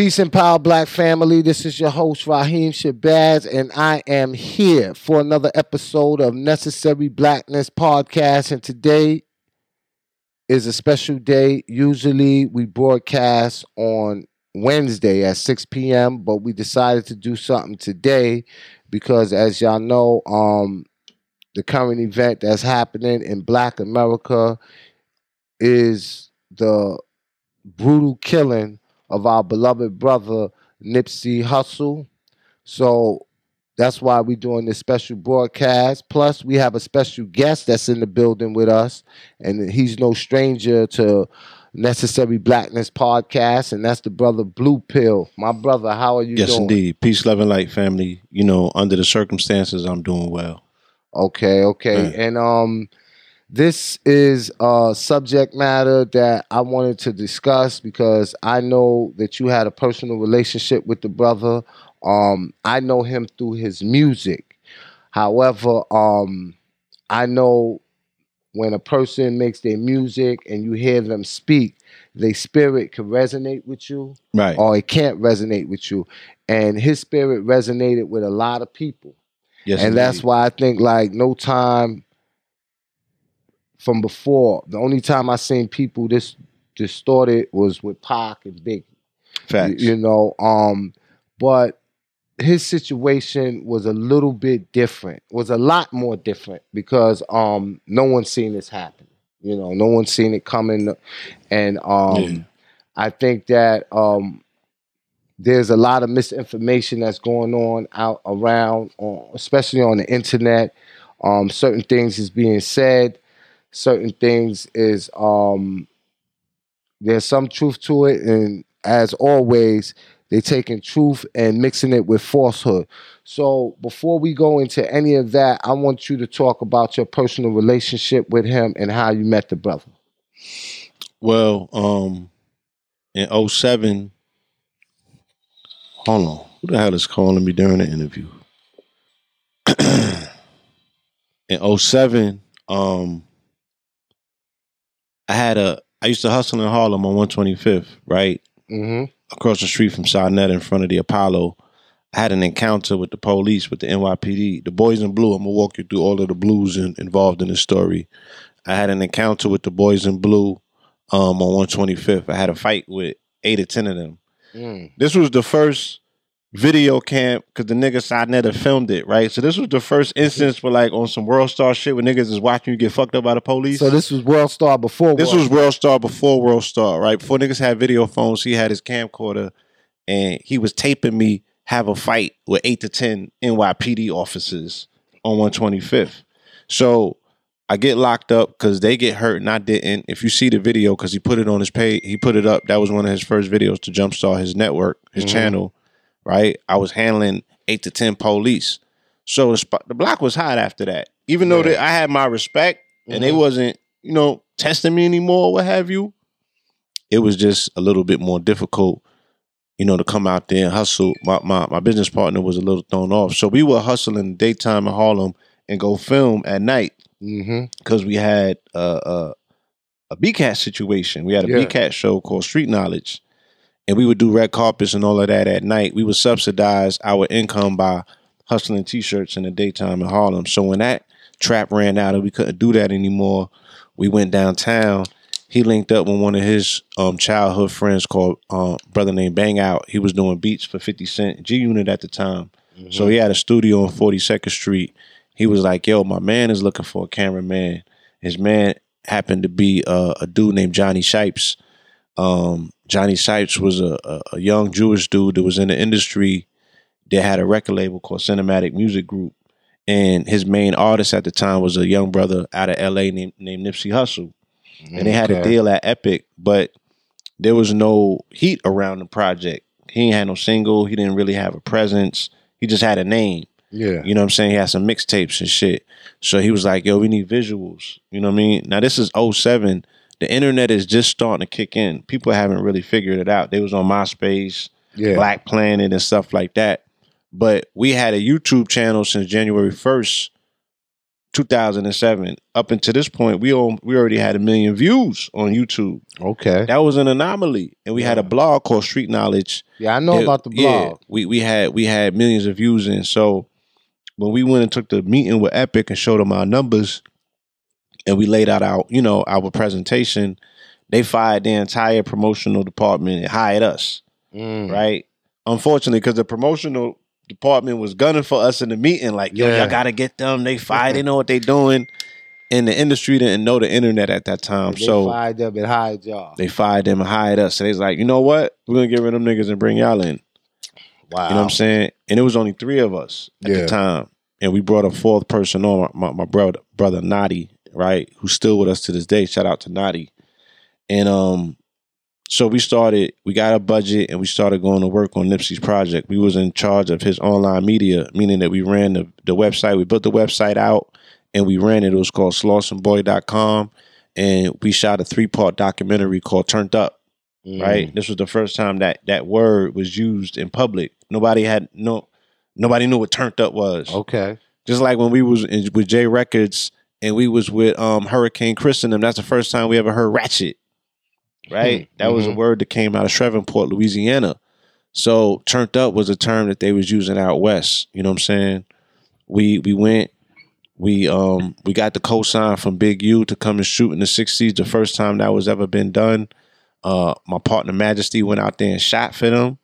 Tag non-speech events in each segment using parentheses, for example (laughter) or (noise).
Peace and power, black family. This is your host, Raheem Shabazz, and I am here for another episode of Necessary Blackness Podcast. And today is a special day. Usually we broadcast on Wednesday at 6 p.m., but we decided to do something today because, as y'all know, um, the current event that's happening in Black America is the brutal killing of our beloved brother Nipsey Hussle. So that's why we're doing this special broadcast. Plus, we have a special guest that's in the building with us, and he's no stranger to Necessary Blackness podcast, and that's the brother Blue Pill. My brother, how are you yes, doing? indeed. Peace, love, and light, family. You know, under the circumstances, I'm doing well. Okay, okay. Yeah. And um this is a subject matter that I wanted to discuss because I know that you had a personal relationship with the brother. Um I know him through his music. However, um I know when a person makes their music and you hear them speak, their spirit can resonate with you Right. or it can't resonate with you. And his spirit resonated with a lot of people yes, and that's why I think like no time from before. The only time I seen people this distorted was with Pac and Biggie. Facts. You, you know, um, but his situation was a little bit different. Was a lot more different because um no one's seen this happen. You know, no one's seen it coming, and um, Yeah. I think that um there's a lot of misinformation that's going on out around, uh, especially on the internet. Um, certain things is being said, certain things is um, there's some truth to it, and as always, they're taking truth and mixing it with falsehood. So before we go into any of that, I want you to talk about your personal relationship with him and how you met the brother. well, um, in 07, hold on. Who the hell is calling me during the interview? (clears throat) in 07, um, I had a, I used to hustle in Harlem on 125th, right? Mm-hmm. across the street from Sarnet in front of the Apollo. I had an encounter with the police, with the NYPD. The boys in blue, I'm gonna walk you through all of the blues in, involved in this story. I had an encounter with the boys in blue um, on 125th. I had a fight with eight or ten of them. Mm. This was the first video camp because the nigga Sarnet had filmed it, right? So this was the first instance where like on some World Star shit where niggas is watching you get fucked up by the police. So this was World Star before. This World was World Star before World Star, right? Before niggas had video phones, he had his camcorder and he was taping me have a fight with eight to 10 NYPD officers on 125th. So I get locked up because they get hurt and I didn't. If you see the video, because he put it on his page, he put it up. That was one of his first videos to jumpstart his network, his Mhm. channel, right? I was handling eight to 10 police. So the, spot, the block was hot after that. Even though Yeah. that I had my respect and they Mhm. wasn't, you know, testing me anymore, what have you. It was just a little bit more difficult, you know, to come out there and hustle. My my my business partner was a little thrown off, so we were hustling daytime in Harlem and go film at night Mm-hmm. because we had a a, a BCAT situation. We had a Yeah. BCAT show called Street Knowledge, and we would do red carpets and all of that at night. We would subsidize our income by hustling T-shirts in the daytime in Harlem. So when that trap ran out and we couldn't do that anymore, we went downtown. He linked up with one of his um, childhood friends called uh, brother named Bang Out. He was doing beats for Fifty Cent, G Unit at the time. So he had a studio on 42nd Street. He was like, "Yo, my man is looking for a cameraman." His man happened to be uh, a dude named Johnny Shipes. Um, Johnny Shipes was a, a, a young Jewish dude that was in the industry that had a record label called Cinematic Music Group, and his main artist at the time was a young brother out of L.A. named, named Nipsey Hussle, and they had a deal at Epic, but there was no heat around the project. He ain't had no single. He didn't really have a presence. He just had a name. Yeah. You know what I'm saying? He had some mixtapes and shit. So he was like, yo, we need visuals. You know what I mean? Now this is 07. The internet is just starting to kick in. People haven't really figured it out. They was on MySpace, Yeah. Black Planet and stuff like that. But we had a YouTube channel since January 1st 2007 up until this point, we all, we already had a million views on YouTube. Okay. That was an anomaly, and we had a blog called Street Knowledge. Yeah, I know It- about the blog. yeah, we we had we had millions of views in. So when we went and took the meeting with Epic and showed them our numbers, and we laid out our you know our presentation, they fired the entire promotional department and hired us. Mm. Right? Unfortunately, because the promotional department was gunning for us in the meeting, like yo, Yeah. y'all gotta get them. They (laughs) fired. they know what they doing. And the industry didn't know the internet at that time, So They so fired them and hired y'all. they fired them and hired us. So they was like, you know what? We're gonna get rid of them niggas and bring y'all in. wow. You know what I'm saying? And it was only three of us at Yeah. the time. And we brought a fourth person on, my, my, my brother, brother Nadi, right? Who's still with us to this day. Shout out to Nadi. And um, so we started, we got a budget and we started going to work on Nipsey's project. We was in charge of his online media, meaning that we ran the, the website. We built the website out and we ran it. It was called slausonboy.com. And we shot a three part documentary called Turned Up Mm. right? This was the first time that that word was used in public. Nobody had no, nobody knew what turned up was. Okay. Just like when we was in, with J Records and we was with um Hurricane Chris and them. That's the first time we ever heard ratchet. Right? Hmm. That was a Mhm. word that came out of Shreveport, Louisiana. So turned up was a term that they was using out west. You know what I'm saying? We we went. We um we got the cosign from Big U to come and shoot in the '60s. The first time that was ever been done. Uh, my partner Majesty went out there and shot for them.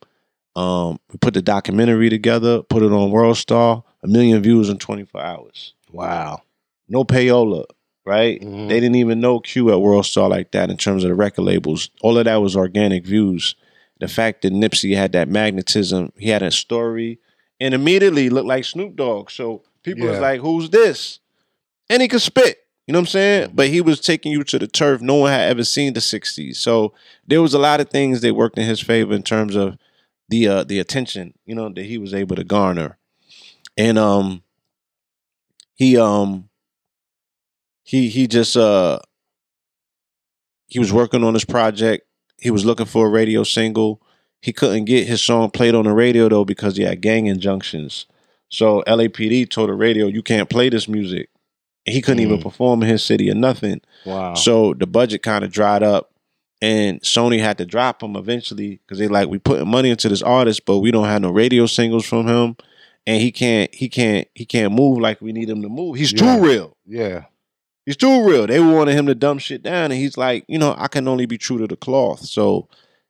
Um, we put the documentary together, put it on World Star, a million views in 24 hours. Wow. No payola, right? Mhm. They didn't even know Q at World Star like that in terms of the record labels. All of that was organic views. The fact that Nipsey had that magnetism, he had a story, and immediately looked like Snoop Dogg. So people was like, "Who's this?" And he could spit. You know what I'm saying? Mm-hmm. But he was taking you to the turf. No one had ever seen the '60s, so there was a lot of things that worked in his favor in terms of the uh, the attention, you know, that he was able to garner. And um, he um, he he just uh, he was working on this project. He was looking for a radio single. He couldn't get his song played on the radio though because he had gang injunctions. So LAPD told the radio, "You can't play this music." And he couldn't even Mm. perform in his city or nothing. Wow. So the budget kind of dried up, and Sony had to drop him eventually because they like we putting money into this artist, but we don't have no radio singles from him, and he can't he can't he can't move like we need him to move. He's Yeah. too real. yeah. He's too real. They wanted him to dumb shit down, and he's like, you know, I can only be true to the cloth. So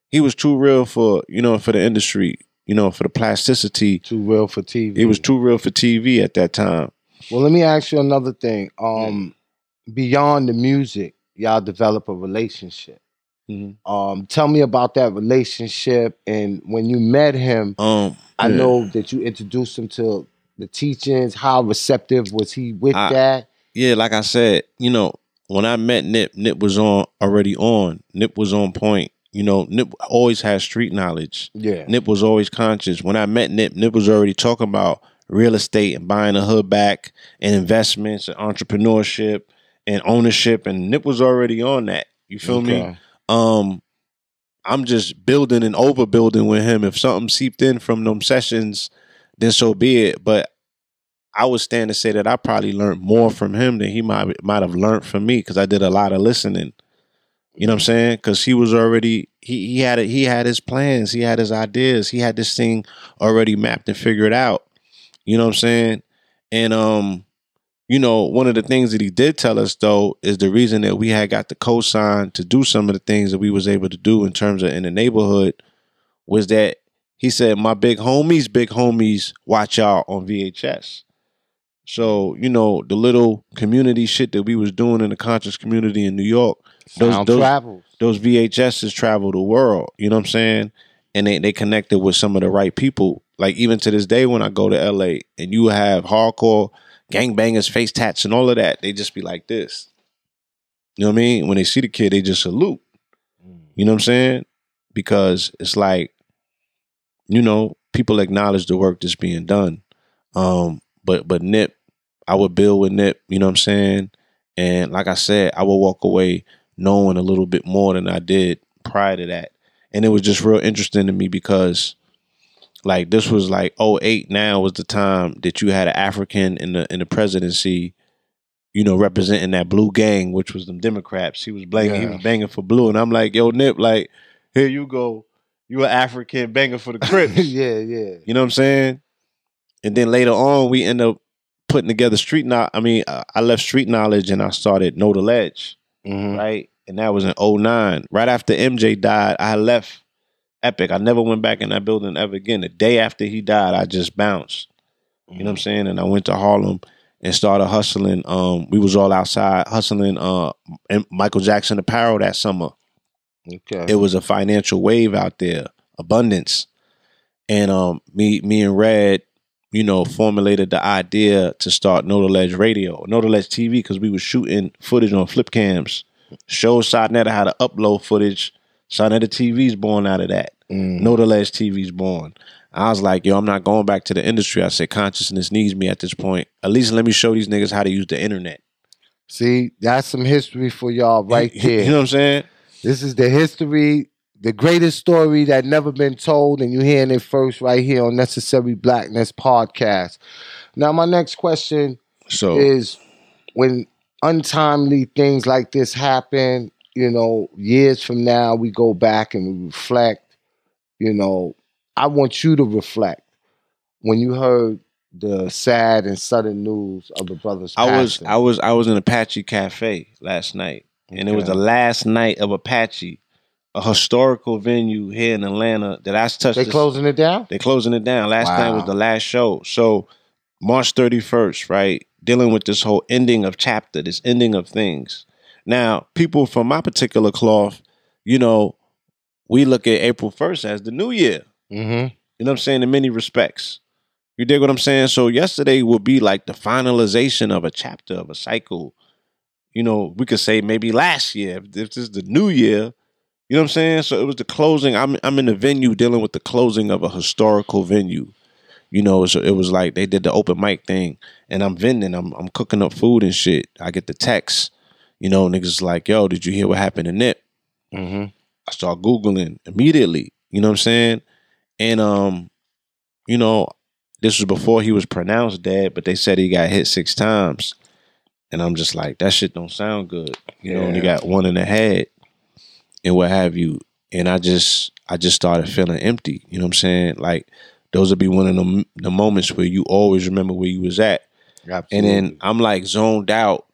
he was too real for you know for the industry, you know, for the plasticity. Too real for TV. It was too real for TV at that time. Well, let me ask you another thing. Um, beyond the music, y'all develop a relationship. Mhm. Um, tell me about that relationship and when you met him. Um, I yeah. know that you introduced him to the teachings. How receptive was he with I- that? Yeah, like I said, you know, when I met Nip, Nip was on already on. Nip was on point. You know, Nip always had street knowledge. Yeah. Nip was always conscious. When I met Nip, Nip was already talking about real estate and buying a hood back and investments and entrepreneurship and ownership. And Nip was already on that. You feel me? Okay. Um, I'm just building and overbuilding with him. If something seeped in from them sessions, then so be it. But I would stand to say that I probably learned more from him than he might might have learned from me because I did a lot of listening. You know what I'm saying? Because he was already he he had a, he had his plans, he had his ideas, he had this thing already mapped and figured out. You know what I'm saying? And um, you know, one of the things that he did tell us though is the reason that we had got the cosign to do some of the things that we was able to do in terms of in the neighborhood was that he said, My big homies, big homies watch y'all on VHS. So, you know, the little community shit that we was doing in the conscious community in New York, Those- those- travels. those VHSs travel the world. You know what I'm saying? And they, they connected with some of the right people. Like even to this day when I go to LA and you have hardcore gangbangers, face tats and all of that, they just be like this. You know what I mean? When they see the kid, they just salute. You know what I'm saying? Because it's like, you know, people acknowledge the work that's being done. Um, but but Nip, I would build with Nip, you know what I'm saying? And like I said, I would walk away knowing a little bit more than I did prior to that. And it was just real interesting to me because like this was like 08 now was the time that you had an African in the in the presidency you know, representing that blue gang, which was them Democrats. He was banging, he was banging for blue, and I'm like, yo, Nip, like, here you go, you an African banging for the (laughs) Crips. yeah, yeah. You know what I'm saying? And then later on, we end up putting together street knowledge. I mean, uh, I left street knowledge and I started Know the Ledge, Mhm. right? And that was in 09. Right after MJ died, I left Epic. I never went back in that building ever again. The day after he died, I just bounced. You know what I'm saying? And I went to Harlem and started hustling. Um, we was all outside hustling uh Michael Jackson apparel that summer Okay. it was a financial wave out there, abundance. And um me me and Red, you know, formulated the idea to start Know Edge Radio, Know Edge TV, because we was shooting footage on flip cams. Showed Sodnetta how to upload footage. Sodnetta TV's born out of that. Mm. Know the Ledge TV's born. I was like, yo, I'm not going back to the industry. I said, consciousness needs me at this point. At least let me show these niggas how to use the internet. See, that's some history for y'all right there. You know what I'm saying? This is the history, the greatest story that never been told, and you're hearing it first right here on Necessary Blackness podcast. Now, my next question So is when untimely things like this happen, you know, years from now, we go back and we reflect, you know, I want you to reflect when you heard the sad and sudden news of the brothers I was. I was I was in Apache Cafe last night, and it was the last night of Apache, a historical venue here in Atlanta that I touched. they closing it down? They closing it down. Last night was the last show. So March 31st, right? Dealing with this whole ending of chapter, this ending of things. Now, people from my particular cloth, you know, we look at April 1st as the new year. Mm-hmm. You know what I'm saying? In many respects. You dig what I'm saying? So yesterday would be like the finalization of a chapter of a cycle. You know, we could say maybe last year, if this is the new year. You know what I'm saying? So it was the closing. I'm I'm in the venue dealing with the closing of a historical venue. You know, so it was like they did the open mic thing, and I'm vending. I'm I'm cooking up food and shit. I get the text. You know, niggas like, yo, did you hear what happened to Nip? Mm-hmm. I start Googling immediately. You know what I'm saying? And um, you know, this was before he was pronounced dead, but they said he got hit six times. And I'm just like, that shit don't sound good. You know, and he got one in the head and what have you. And I just I just started feeling empty. You know what I'm saying? Like those would be one of the, the moments where you always remember where you was at. Absolutely. And then I'm like zoned out,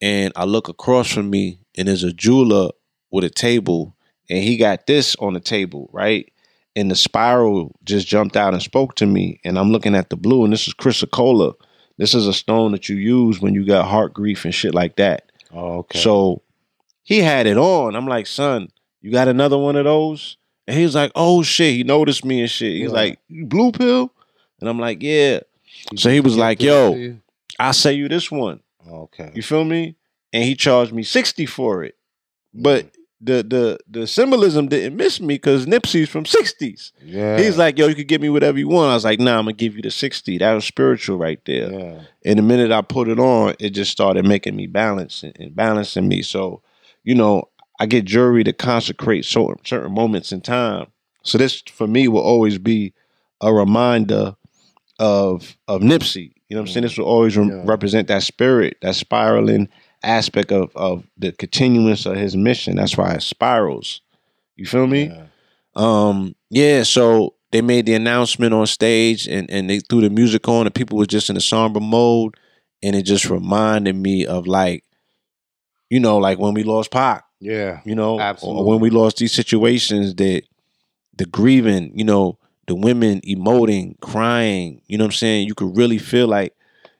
and I look across from me, and there's a jeweler with a table, and he got this on the table, right? And the spiral just jumped out and spoke to me, and I'm looking at the blue, and this is chrysocolla. This is a stone that you use when you got heart grief and shit like that. oh, okay. So he had it on. I'm like, son, you got another one of those? And he was like, oh shit. He noticed me and shit. He's Yeah. like, you blue pill? And I'm like, yeah. So he was like, yo. I'll sell you this one. okay. You feel me? And he charged me 60 for it. But the the the symbolism didn't miss me because Nipsey's from 60s. Yeah. He's like, yo, you could give me whatever you want. I was like, nah, I'm gonna give you the 60. That was spiritual right there. yeah. And the minute I put it on, it just started making me balance and, and balancing me. So, you know, I get jewelry to consecrate certain certain moments in time. So this for me will always be a reminder of of Nipsey. You know what I'm saying? This will always rem- Yeah. represent that spirit, that spiraling aspect of of the continuance of his mission. That's why it spirals. You feel me? Yeah. Um, yeah, so they made the announcement on stage and, and they threw the music on and people were just in a somber mode. And it just reminded me of like, you know, like when we lost Pac, Yeah. you know, Absolutely. when we lost these situations that the grieving, you know, the women emoting, crying, you know what I'm saying? You could really feel like,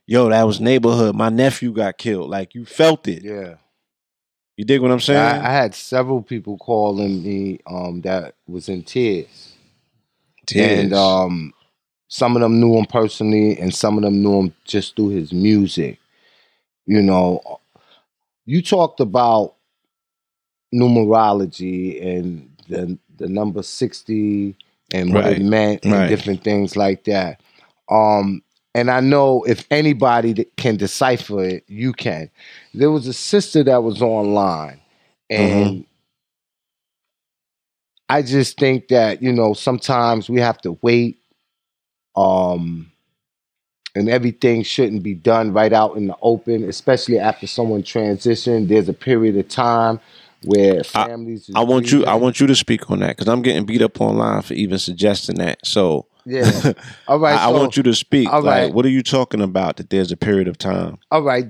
yo, that was neighborhood. My nephew got killed. Like you felt it. Yeah. You dig what I'm saying? I, I had several people calling me um, that was in tears. And um, some of them knew him personally, and some of them knew him just through his music. You know, you talked about numerology and the the number sixty and what Right. it meant and Right. different things like that. Um, and I know if anybody can decipher it, you can. There was a sister that was online, and I just think that you know sometimes we have to wait. Um, and everything shouldn't be done right out in the open, especially after someone transitioned. There's a period of time where families. is I want you. I want you to speak on that because I'm getting beat up online for even suggesting that. So Yeah. (laughs) All right. I, I want you to speak. All right. like, what are you talking about? That there's a period of time. all right.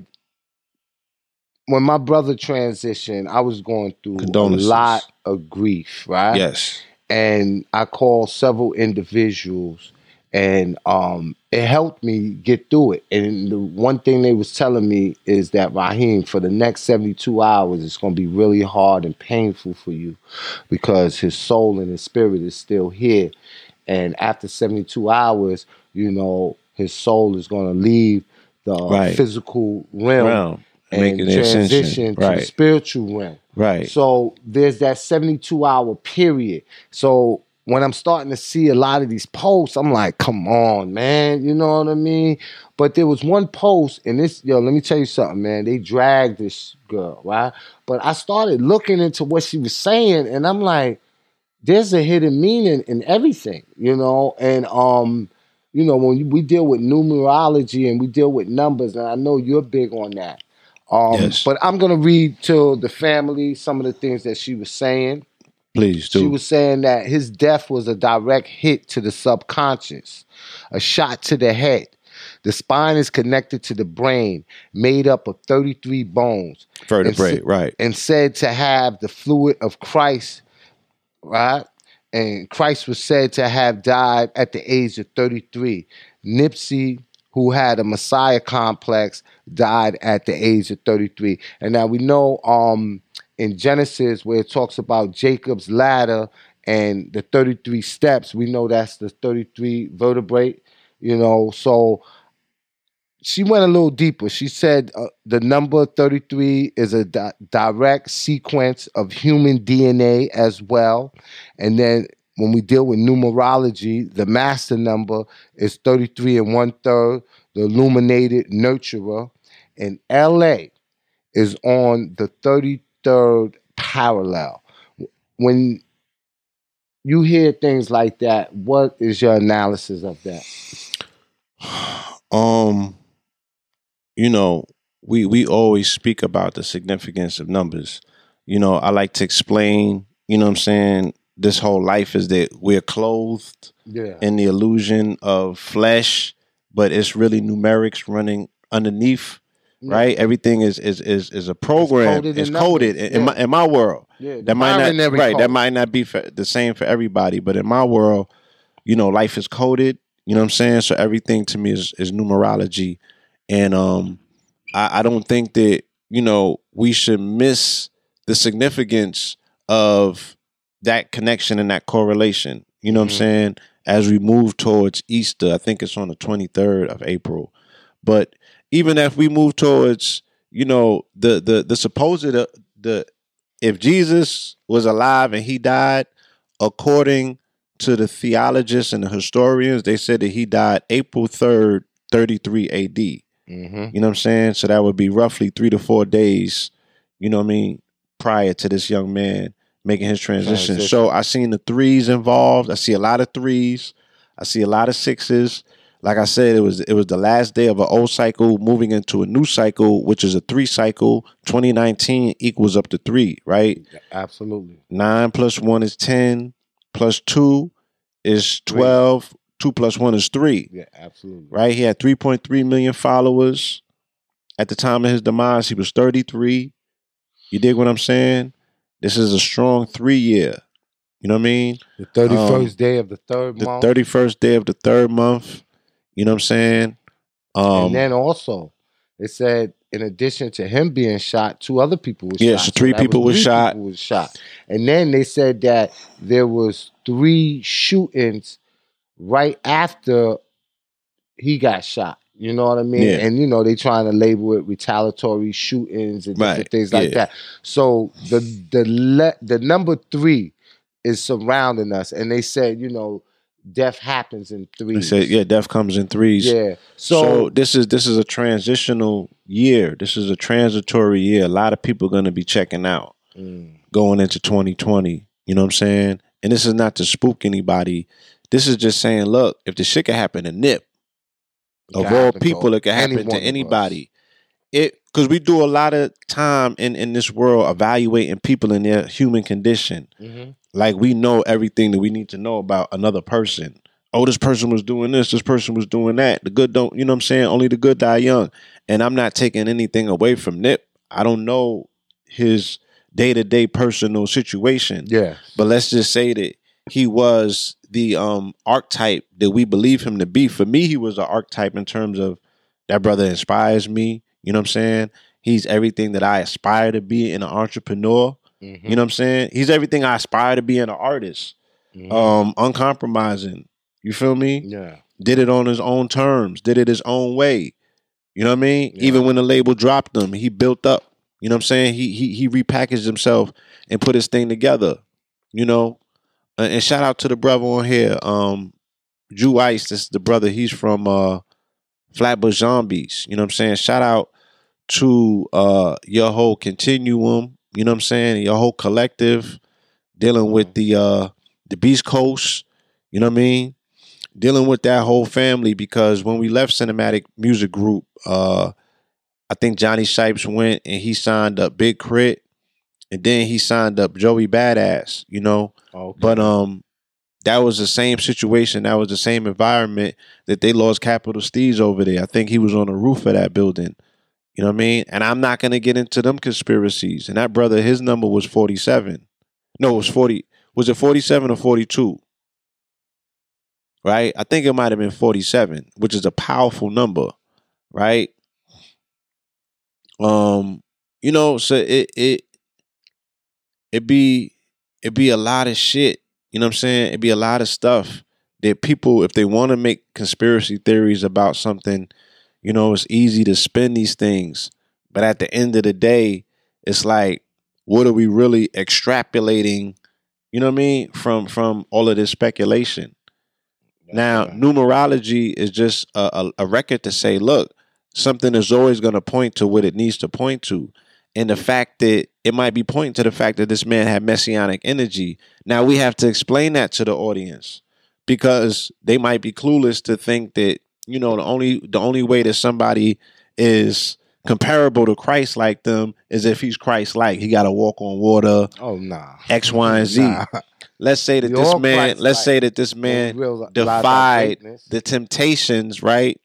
When my brother transitioned, I was going through a lot of grief, right? Yes. And I called several individuals and um, it helped me get through it. And the one thing they was telling me is that Raheem, for the next 72 hours, it's gonna be really hard and painful for you because his soul and his spirit is still here. And after 72 hours, you know, his soul is gonna leave the Right. physical realm Realm. and transition to the spiritual realm. Right. So there's that 72 hour period. So when I'm starting to see a lot of these posts, I'm like, come on, man. You know what I mean? But there was one post, and this, yo, let me tell you something, man. They dragged this girl, right? But I started looking into what she was saying, and I'm like, there's a hidden meaning in everything, you know? And um, you know, when we deal with numerology and we deal with numbers, and I know you're big on that. Um, Yes. But I'm gonna read to the family some of the things that she was saying. Please do. She was saying that his death was a direct hit to the subconscious, a shot to the head. The spine is connected to the brain, made up of 33 bones, Vertebrae. and Right. and said to have the fluid of Christ, right? And Christ was said to have died at the age of 33. Nipsey, who had a Messiah complex, died at the age of 33. And now we know um, in Genesis where it talks about Jacob's ladder and the 33 steps, we know that's the 33 vertebrae, you know. So she went a little deeper. She said uh, the number 33 is a di- direct sequence of human DNA as well. And then when we deal with numerology, the master number is 33 and one third, the illuminated nurturer. And LA is on the 33rd parallel. When you hear things like that, what is your analysis of that? (sighs) um you know we we always speak about the significance of numbers you know i like to explain you know what i'm saying this whole life is that we're clothed Yeah. in the illusion of flesh but it's really numerics running underneath right? Everything is is is, is a program. Coded it's in coded in, in my in my world. Yeah, that might not right that might not be for, the same for everybody but in my world you know life is coded you know what i'm saying? So everything to me is, is numerology. And um I, I don't think that you know we should miss the significance of that connection and that correlation. You know what i'm Mhm. saying? As we move towards easter i think it's on the 23rd of april. But even if we move towards you know the the the supposed uh, the if jesus was alive and he died according to the theologists and the historians they said that he died april 3rd 33 ad Mm-hmm. you know what i'm saying so that would be roughly three to four days you know what i mean prior to this young man making his transition. Transition. so i seen the threes involved i see a lot of threes i see a lot of sixes like I said, it was it was the last day of an old cycle moving into a new cycle, which is a three cycle. 2019 equals up to three, right? Absolutely. Nine plus one is ten, plus two is Three. twelve. Two plus one is three, Yeah, absolutely. right? He had 3.3 million followers at the time of his demise. He was 33. You dig what I'm saying? This is a strong three year. You know what I mean? The thirty first day of the third Um, The month. 31st day of the third month. You know what I'm saying? Um, and then also, it said in addition to him being shot, two other people were Yeah, shot. so three that people was three shot. people was shot. And then they said that there was three shootings right after he got shot. You know what I mean? Yeah. And you know they trying to label it retaliatory shootings and Right, things like yeah. that. So the the le- the number three is surrounding us, and they said you know death happens in threes. said, yeah, death comes in threes. yeah. So, So, this is this is a transitional year. This is a transitory year. A lot of people are going to be checking out Mm, going into 2020. You know what I'm saying? And this is not to spook anybody. This is just saying, look, if the shit could happen to Nip, of all people, it could happen to anybody. It because we do a lot of time in in this world evaluating people in their human condition. Mhm. Like we know everything that we need to know about another person. Oh, this person was doing this. This person was doing that. The good don't, you know what I'm saying? Only the good die young. And I'm not taking anything away from Nip. I don't know his day to day personal situation. Yeah. But let's just say that he was the um archetype that we believe him to be. For me, he was an archetype in terms of that brother inspires me. You know what I'm saying? He's everything that I aspire to be in an entrepreneur. Mhm. You know what I'm saying? He's everything I aspire to be in an artist. Mhm. Um, uncompromising. You feel me? yeah. Did it on his own terms, did it his own way. You know what I mean? Yeah. Even when the label dropped him, he built up. You know what I'm saying? He he he repackaged himself and put his thing together. You know? And, and shout out to the brother on here, um, Drew Ice. This is the brother. He's from uh Flatbush Zombies. You know what I'm saying? Shout out to uh your whole continuum, you know what I'm saying? Your whole collective dealing with the uh the Beast Coast, you know what I mean? Dealing with that whole family because when we left Cinematic Music Group, uh I think Johnny Shipes went and he signed up Big K.R.I.T. and then he signed up Joey Badass, you know. Okay. But um, that was the same situation. That was the same environment that they lost Capital Steez over there. I think he was on the roof of that building. You know what I mean? And I'm not gonna get into them conspiracies. And that brother, his number was 47. No, it was 40. Was it 47 or 42? Right? I think it might have been 47, which is a powerful number, right? Um, you know, so it it it be it be a lot of shit. You know what I'm saying? It'd be a lot of stuff that people, if they want to make conspiracy theories about something, you know, it's easy to spin these things. But at the end of the day, it's like, what are we really extrapolating? You know what I mean? From from all of this speculation. Now, numerology is just a, a, a record to say, look, something is always going to point to what it needs to point to. And the fact that it might be pointing to the fact that this man had messianic energy. Now we have to explain that to the audience because they might be clueless to think that, you know, the only the only way that somebody is comparable to Christ like them is if he's Christ like. He got to walk on water, oh nah. X, Y, and Z. Nah. Let's say that We this man, Christ-like. let's say that this man We realize our defied the temptations, right,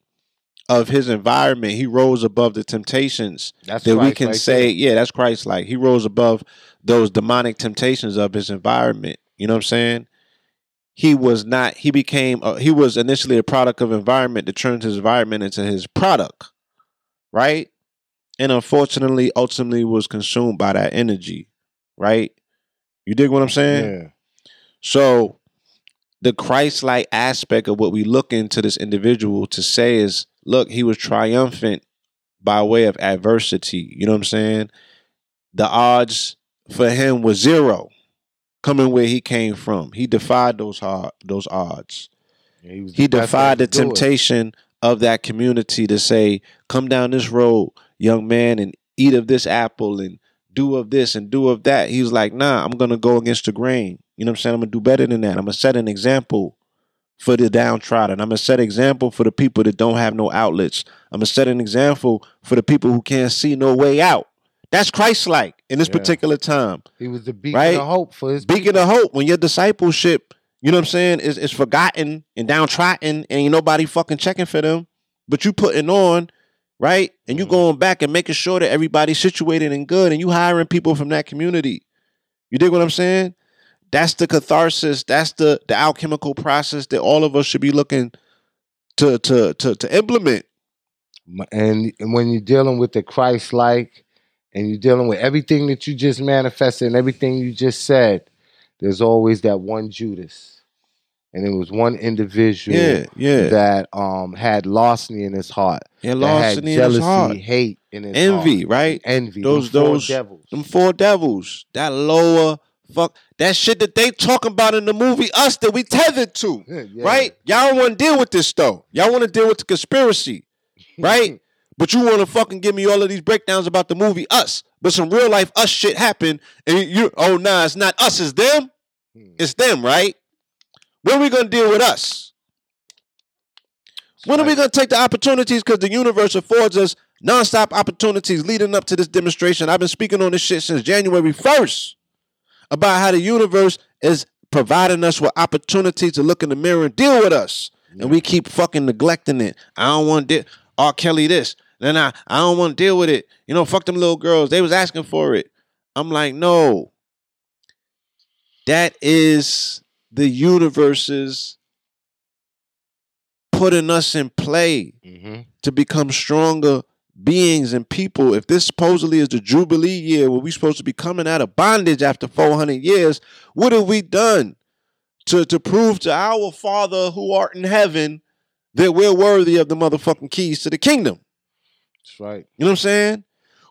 of his environment. He rose above the temptations That's that we can right say, there. yeah, that's Christ like. He rose above those demonic temptations of his environment. You know what I'm saying? He was not, he became, uh, he was initially a product of environment that turned his environment into his product, right? And unfortunately, ultimately was consumed by that energy, right? You dig what I'm saying? Yeah. So the Christ-like aspect of what we look into this individual to say is, look, he was triumphant by way of adversity. You know what I'm saying? The odds for him was zero coming where he came from. He defied those hard, those odds. Yeah, was He defied the temptation of that community to say, come down this road, young man, and eat of this apple and do of this and do of that. He was like, nah, I'm gonna go against the grain. You know what I'm saying? I'm gonna do better than that. I'm gonna set an example for the downtrodden. I'm gonna set an example for the people that don't have no outlets. I'm gonna set an example for the people who can't see no way out. That's Christ like in this Yeah. particular time. He was the beacon Right? of hope for his Beacon of hope when your discipleship, you know what I'm saying, is, is forgotten and downtrodden and ain't nobody fucking checking for them, but you putting on, right? And you Mhm. going back and making sure that everybody's situated and good and you hiring people from that community. You dig what I'm saying? That's the catharsis, that's the the alchemical process that all of us should be looking to to to to implement. and, when you're dealing with the Christ like and you're dealing with everything that you just manifested and everything you just said, there's always that one Judas. And it was one individual Yeah, yeah. that um had larceny in his heart. yeah, lost had in his heart. hate in his Envy, heart. right? Envy. Those- them four those- devils. Them four devils. That lower fuck that shit that they talking about in the movie Us that we tethered to. (laughs) Yeah. Right? Y'all don't want to deal with this though. Y'all want to deal with the conspiracy. (laughs) Right? But you want to fucking give me all of these breakdowns about the movie Us. But some real life us shit happened. And you oh nah, it's not us, it's them. Hmm. It's them, right? When are we gonna deal with us? When are we going to take the opportunities? Because the universe affords us nonstop opportunities leading up to this demonstration. I've been speaking on this shit since January 1st about how the universe is providing us with opportunities to look in the mirror and deal with us. And we keep fucking neglecting it. I don't want to, R. Kelly this. Then I, I don't want to deal with it. You know, fuck them little girls. They was asking for it. I'm like, no. That is the universe's putting us in play Mhm. to become stronger beings and people. If this supposedly is the Jubilee year where we're supposed to be coming out of bondage after 400 years, what have we done to, to prove to our Father who art in heaven that we're worthy of the motherfucking keys to the kingdom? That's right. You know what I'm saying?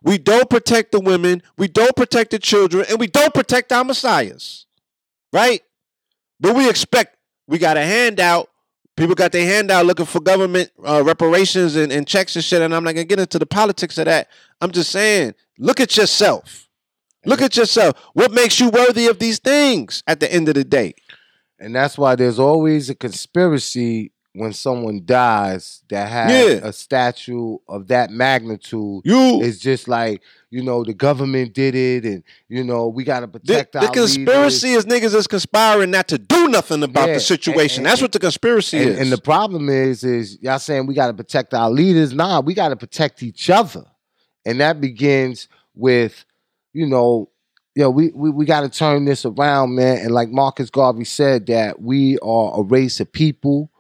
We don't protect the women, we don't protect the children, and we don't protect our messiahs. Right? But we expect we got a handout. People got their hand out looking for government uh, reparations and, and checks and shit. And I'm not gonna get into the politics of that. I'm just saying, look at yourself. Look at yourself. What makes you worthy of these things at the end of the day? And that's why there's always a conspiracy when someone dies that has Yeah. a statue of that magnitude. You It's just like, you know, the government did it and, you know, we got to protect the our conspiracy leaders. is niggas is conspiring not to do nothing about Yeah, the situation. and- That's what the conspiracy And, is. and the problem is, is y'all saying we got to protect our leaders. Nah, we got to protect each other. And that begins with, you know, yo, we, we, we got to turn this around, man. And like Marcus Garvey said, that we are a race of people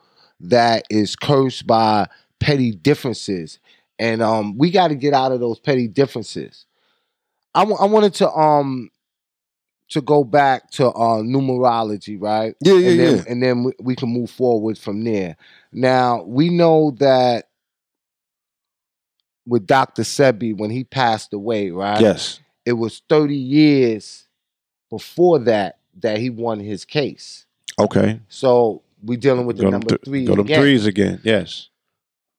that is cursed by petty differences. And um, we got to get out of those petty differences. I wanted to um to go back to uh numerology, right? yeah, yeah, and then, yeah. and then we, we can move forward from there. Now we know that with Dr. Sebi when he passed away, right? Yes. It was 30 years before that that he won his case. Okay. So we dealing with the Go number th- three. go again. threes again. Yes.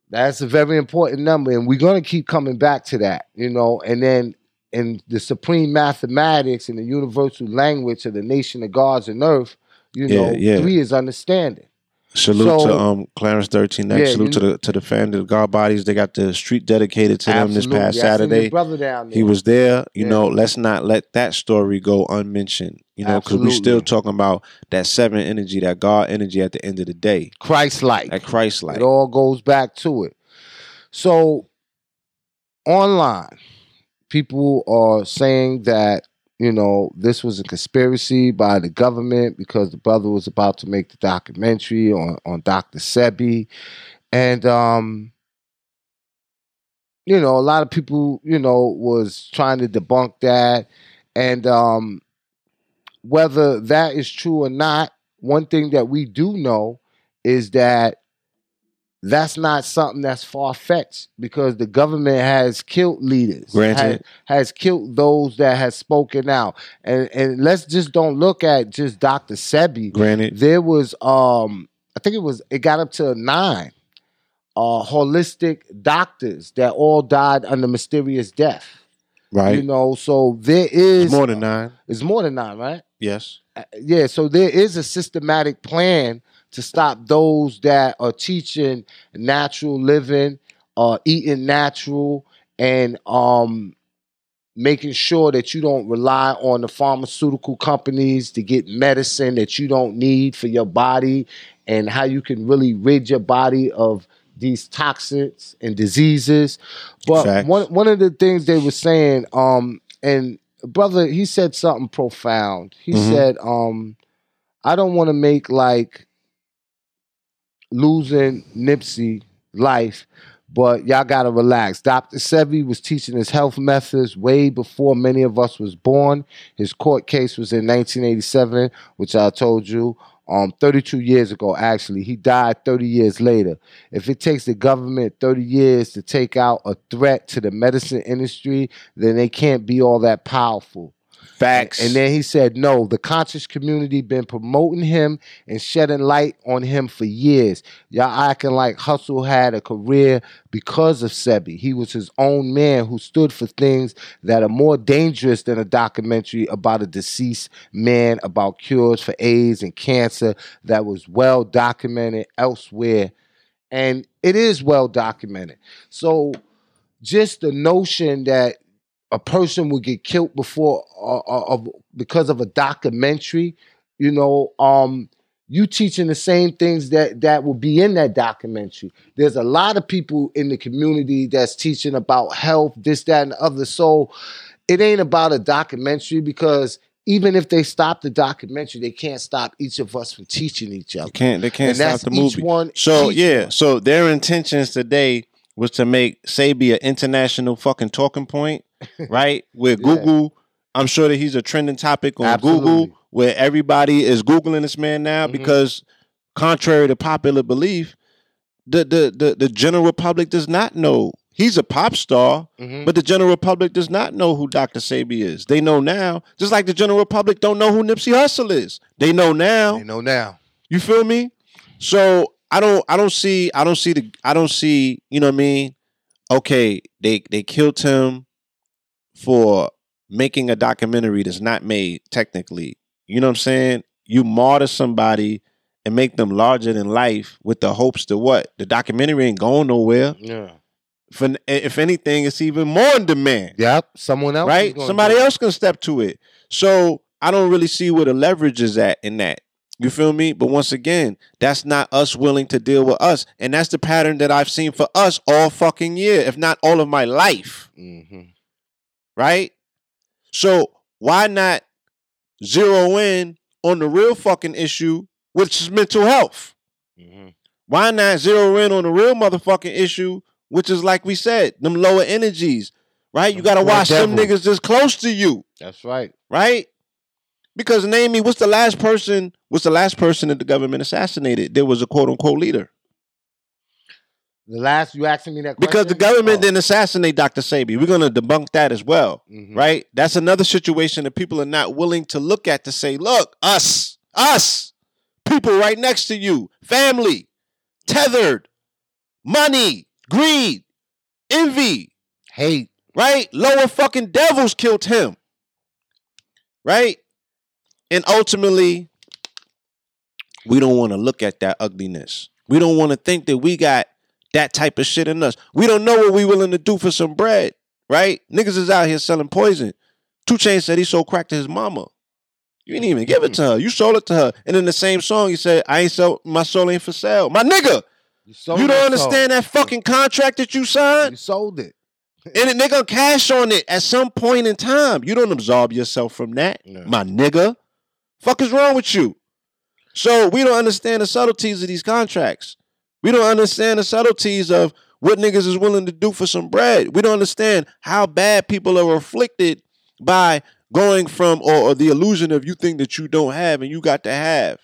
That's a very important number, and we're gonna keep coming back to that, you know. And then in the supreme mathematics and the universal language of the nation of gods and earth, you Yeah, know, yeah. three is understanding. Salute So- to um Clarence thirteen X. Yeah, Salute you- to the to the family, the God bodies. They got the street dedicated to them this Absolutely. past Saturday. brother down there. He was there. You Yeah. know, let's not let that story go unmentioned. You know, because we're still talking about that seven energy, that God energy at the end of the day, Christ-like. that Christ like. It all goes back to it. So online, people are saying that you know this was a conspiracy by the government because the brother was about to make the documentary on on Dr. Sebi, and um, you know a lot of people you know was trying to debunk that, and um, whether that is true or not, one thing that we do know is that that's not something that's far fetched because the government has killed leaders, Granted. has, has killed those that has spoken out, and and let's just don't look at just Dr. Sebi. Granted, There was, um, I think it was, it got up to nine, uh, holistic doctors that all died under mysterious death. right? You know, so there is It's more than nine. It's more than nine, right? Yes. Uh, yeah, so there is a systematic plan to stop those that are teaching natural living, uh, eating natural, and um, making sure that you don't rely on the pharmaceutical companies to get medicine that you don't need for your body, and how you can really rid your body of these toxins and diseases. But Facts. one one of the things they were saying, um, and brother, he said something profound. He Mhm. said, um, I don't want to make like losing Nipsey life, but y'all gotta relax. Dr. Sebi was teaching his health methods way before many of us was born. His court case was in 1987, which I told you. Um, 32 years ago, actually. He died 30 years later. If it takes the government 30 years to take out a threat to the medicine industry, then they can't be all that powerful. Facts. And then he said, no, the conscious community been promoting him and shedding light on him for years. Y'all acting like Hussle had a career because of Sebi. He was his own man who stood for things that are more dangerous than a documentary about a deceased man about cures for AIDS and cancer that was well documented elsewhere and it is well documented. So, just the notion that a person would get killed before uh, uh, of because of a documentary, you know, um, you teaching the same things that that will be in that documentary. There's a lot of people in the community that's teaching about health, this, that, and the other. So it ain't about a documentary because even if they stop the documentary, they can't stop each of us from teaching each other. They can't they can't And stop that's the movie. one- so yeah, one. so their intentions today was to make Sebi an international fucking talking point, right? Where Yeah. Google, I'm sure that he's a trending topic on Absolutely. Google, where everybody is googling this man now Mhm. because, contrary to popular belief, the, the the the general public does not know he's a pop star. Mhm. But the general public does not know who Dr. Sebi is. They know now, just like the general public don't know who Nipsey Hussle is. They know now. They know now. You feel me? So I don't I don't see I don't see the I don't see, you know what I mean? Okay, they they killed him for making a documentary that's not made technically. You know what I'm saying? You martyr somebody and make them larger than life with the hopes to what? The documentary ain't going nowhere. Yeah. If, if anything, it's even more in demand Yep. Someone else. right? gonna Somebody do else can step to it. So I don't really see where the leverage is at in that. You feel me? But once again, that's not us willing to deal with us. And that's the pattern that I've seen for us all fucking year, if not all of my life. Mhm. Right? So why not zero in on the real fucking issue, which is mental health? Mhm. Why not zero in on the real motherfucking issue, which is like we said, them lower energies, right? You gotta watch them niggas just close to you, That's right. right? Because name me, what's the last person? What's the last person that the government assassinated? There was a quote unquote leader. The last you asking me that question Because the government Oh. didn't assassinate Dr. Sebi. We're gonna debunk that as well, Mhm. right? That's another situation that people are not willing to look at to say, look, us, us, people right next to you, family, tethered, money, greed, envy, Hate. right? Lower fucking devils killed him, right? And ultimately, we don't want to look at that ugliness. We don't want to think that we got that type of shit in us. We don't know what we willing to do for some bread, right? Niggas is out here selling poison. 2 Chainz said he sold crack to his mama. You didn't even give it hmm. to her. You sold it to her. And in the same song, he said, I ain't sell my soul ain't for sale. My nigga, sold you don't understand that fucking contract that you signed? You sold it. and they gonna cash on it at some point in time. You don't absolve yourself from that, No. my nigga. Fuck is wrong with you? So we don't understand the subtleties of these contracts. We don't understand the subtleties of what niggas is willing to do for some bread. We don't understand how bad people are afflicted by going from or, or the illusion of you think that you don't have and you got to have.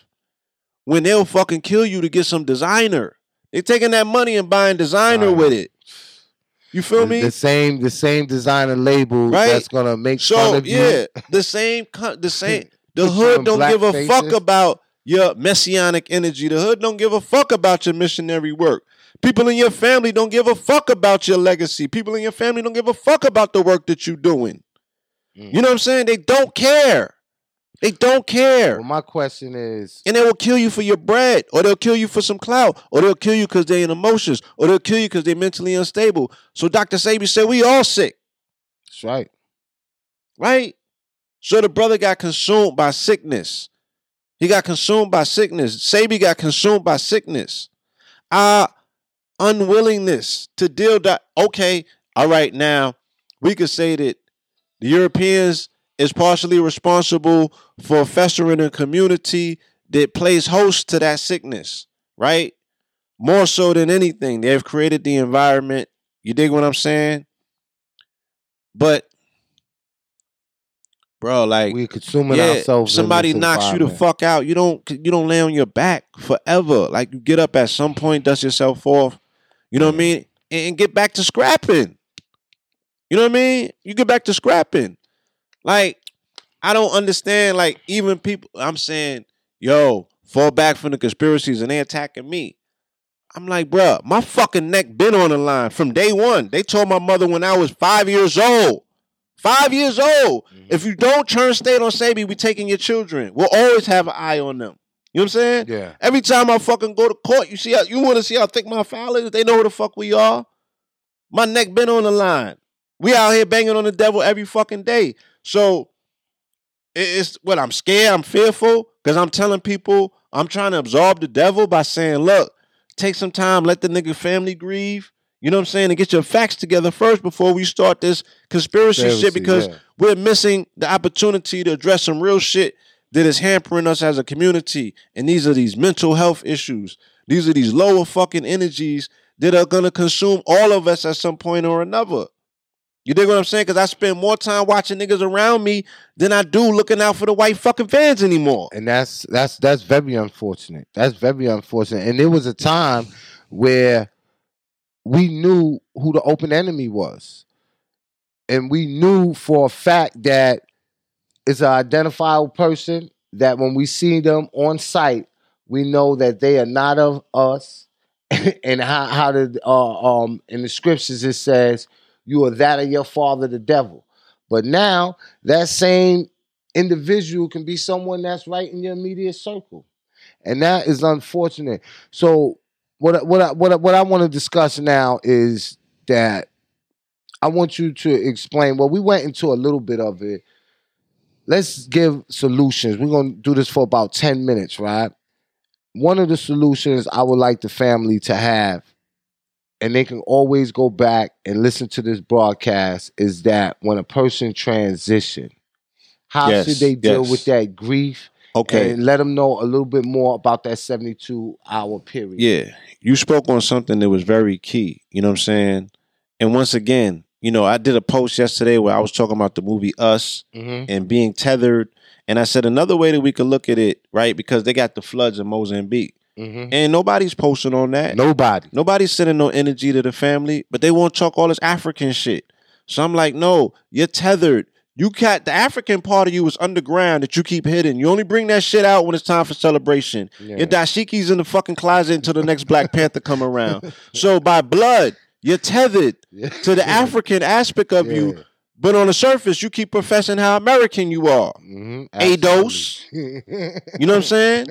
When they'll fucking kill you to get some designer. They taking that money and buying designer Right. with it. You feel me? the same the same designer label Right. that's gonna make fun So of you. yeah, the same, the same. (laughs) The hood don't give a faces. fuck about your messianic energy. The hood don't give a fuck about your missionary work. People in your family don't give a fuck about your legacy. People in your family don't give a fuck about the work that you're doing. Mm. You know what I'm saying? They don't care. They don't care. Well, my question is, And they will kill you for your bread, or they'll kill you for some clout, or they'll kill you because they're in emotions, or they'll kill you because they're mentally unstable. So Dr. Sebi said, we all sick. that's right. right? So the brother got consumed by sickness. He got consumed by sickness. Sebi got consumed by sickness. Our unwillingness to deal that. Okay, all right. Now we could say that the Europeans is partially responsible for festering a community that plays host to that sickness, right? More so than anything, they've created the environment. You dig what I'm saying? But bro, like We're consuming yeah, ourselves. somebody knocks you the fuck out. You don't you don't lay on your back forever. Like you get up at some point, dust yourself off. You know what I mean, and, and get back to scrapping. You know what I mean? You get back to scrapping. Like I don't understand. Like even people, I'm saying, yo, fall back from the conspiracies, and they attacking me. I'm like, bruh, my fucking neck been on the line from day one. They told my mother when I was five years old. Five years old. Mhm. If you don't turn state on Sebi, we taking your children. We'll always have an eye on them. You know what I'm saying? Yeah. Every time I fucking go to court, you see how you want to see how thick my file is. They know who the fuck we are. My neck been on the line. We out here banging on the devil every fucking day. So it's what I'm scared. I'm fearful because I'm telling people I'm trying to absorb the devil by saying, look, take some time, let the nigga family grieve. You know what I'm saying? And get your facts together first before we start this conspiracy shit because yeah. we're missing the opportunity to address some real shit that is hampering us as a community. And these are these mental health issues. These are these lower fucking energies that are gonna consume all of us at some point or another. You dig what I'm saying? Because I spend more time watching niggas around me than I do looking out for the white fucking fans anymore. and that's that's that's very unfortunate. That's very unfortunate. And there was a time where we knew who the open enemy was, and we knew for a fact that it's an identifiable person. That when we see them on sight, we know that they are not of us. (laughs) and how how did uh, um in the scriptures it says you are that of your father the devil. But now that same individual can be someone that's right in your immediate circle, and that is unfortunate. So what I- what I, what I, what I want to discuss now is that I want you to explain. Well, we went into a little bit of it. Let's give solutions. We're gonna do this for about ten minutes, right? One of the solutions I would like the family to have, and they can always go back and listen to this broadcast, is that when a person transition, how Yes, should they deal yes. with that grief Okay. and let them know a little bit more about that 72 hour period. Yeah, you spoke on something that was very key. You know what I'm saying? And once again, you know, I did a post yesterday where I was talking about the movie Us Mm-hmm. and being tethered. And I said another way that we could look at it, right? Because they got the floods in Mozambique. Mm-hmm. And nobody's posting on that. Nobody. Nobody's sending no energy to the family, but they won't talk all this African shit. So I'm like, no, you're tethered. You got the African part of you is underground that you keep hidden. You only bring that shit out when it's time for celebration. Yeah. Your dashikis in the fucking closet until the next Black (laughs) Panther come around. So by blood, you're tethered Yeah. to the African aspect of you, but on the surface, you keep professing how American you are. Mm-hmm. ADOS. You know what I'm saying?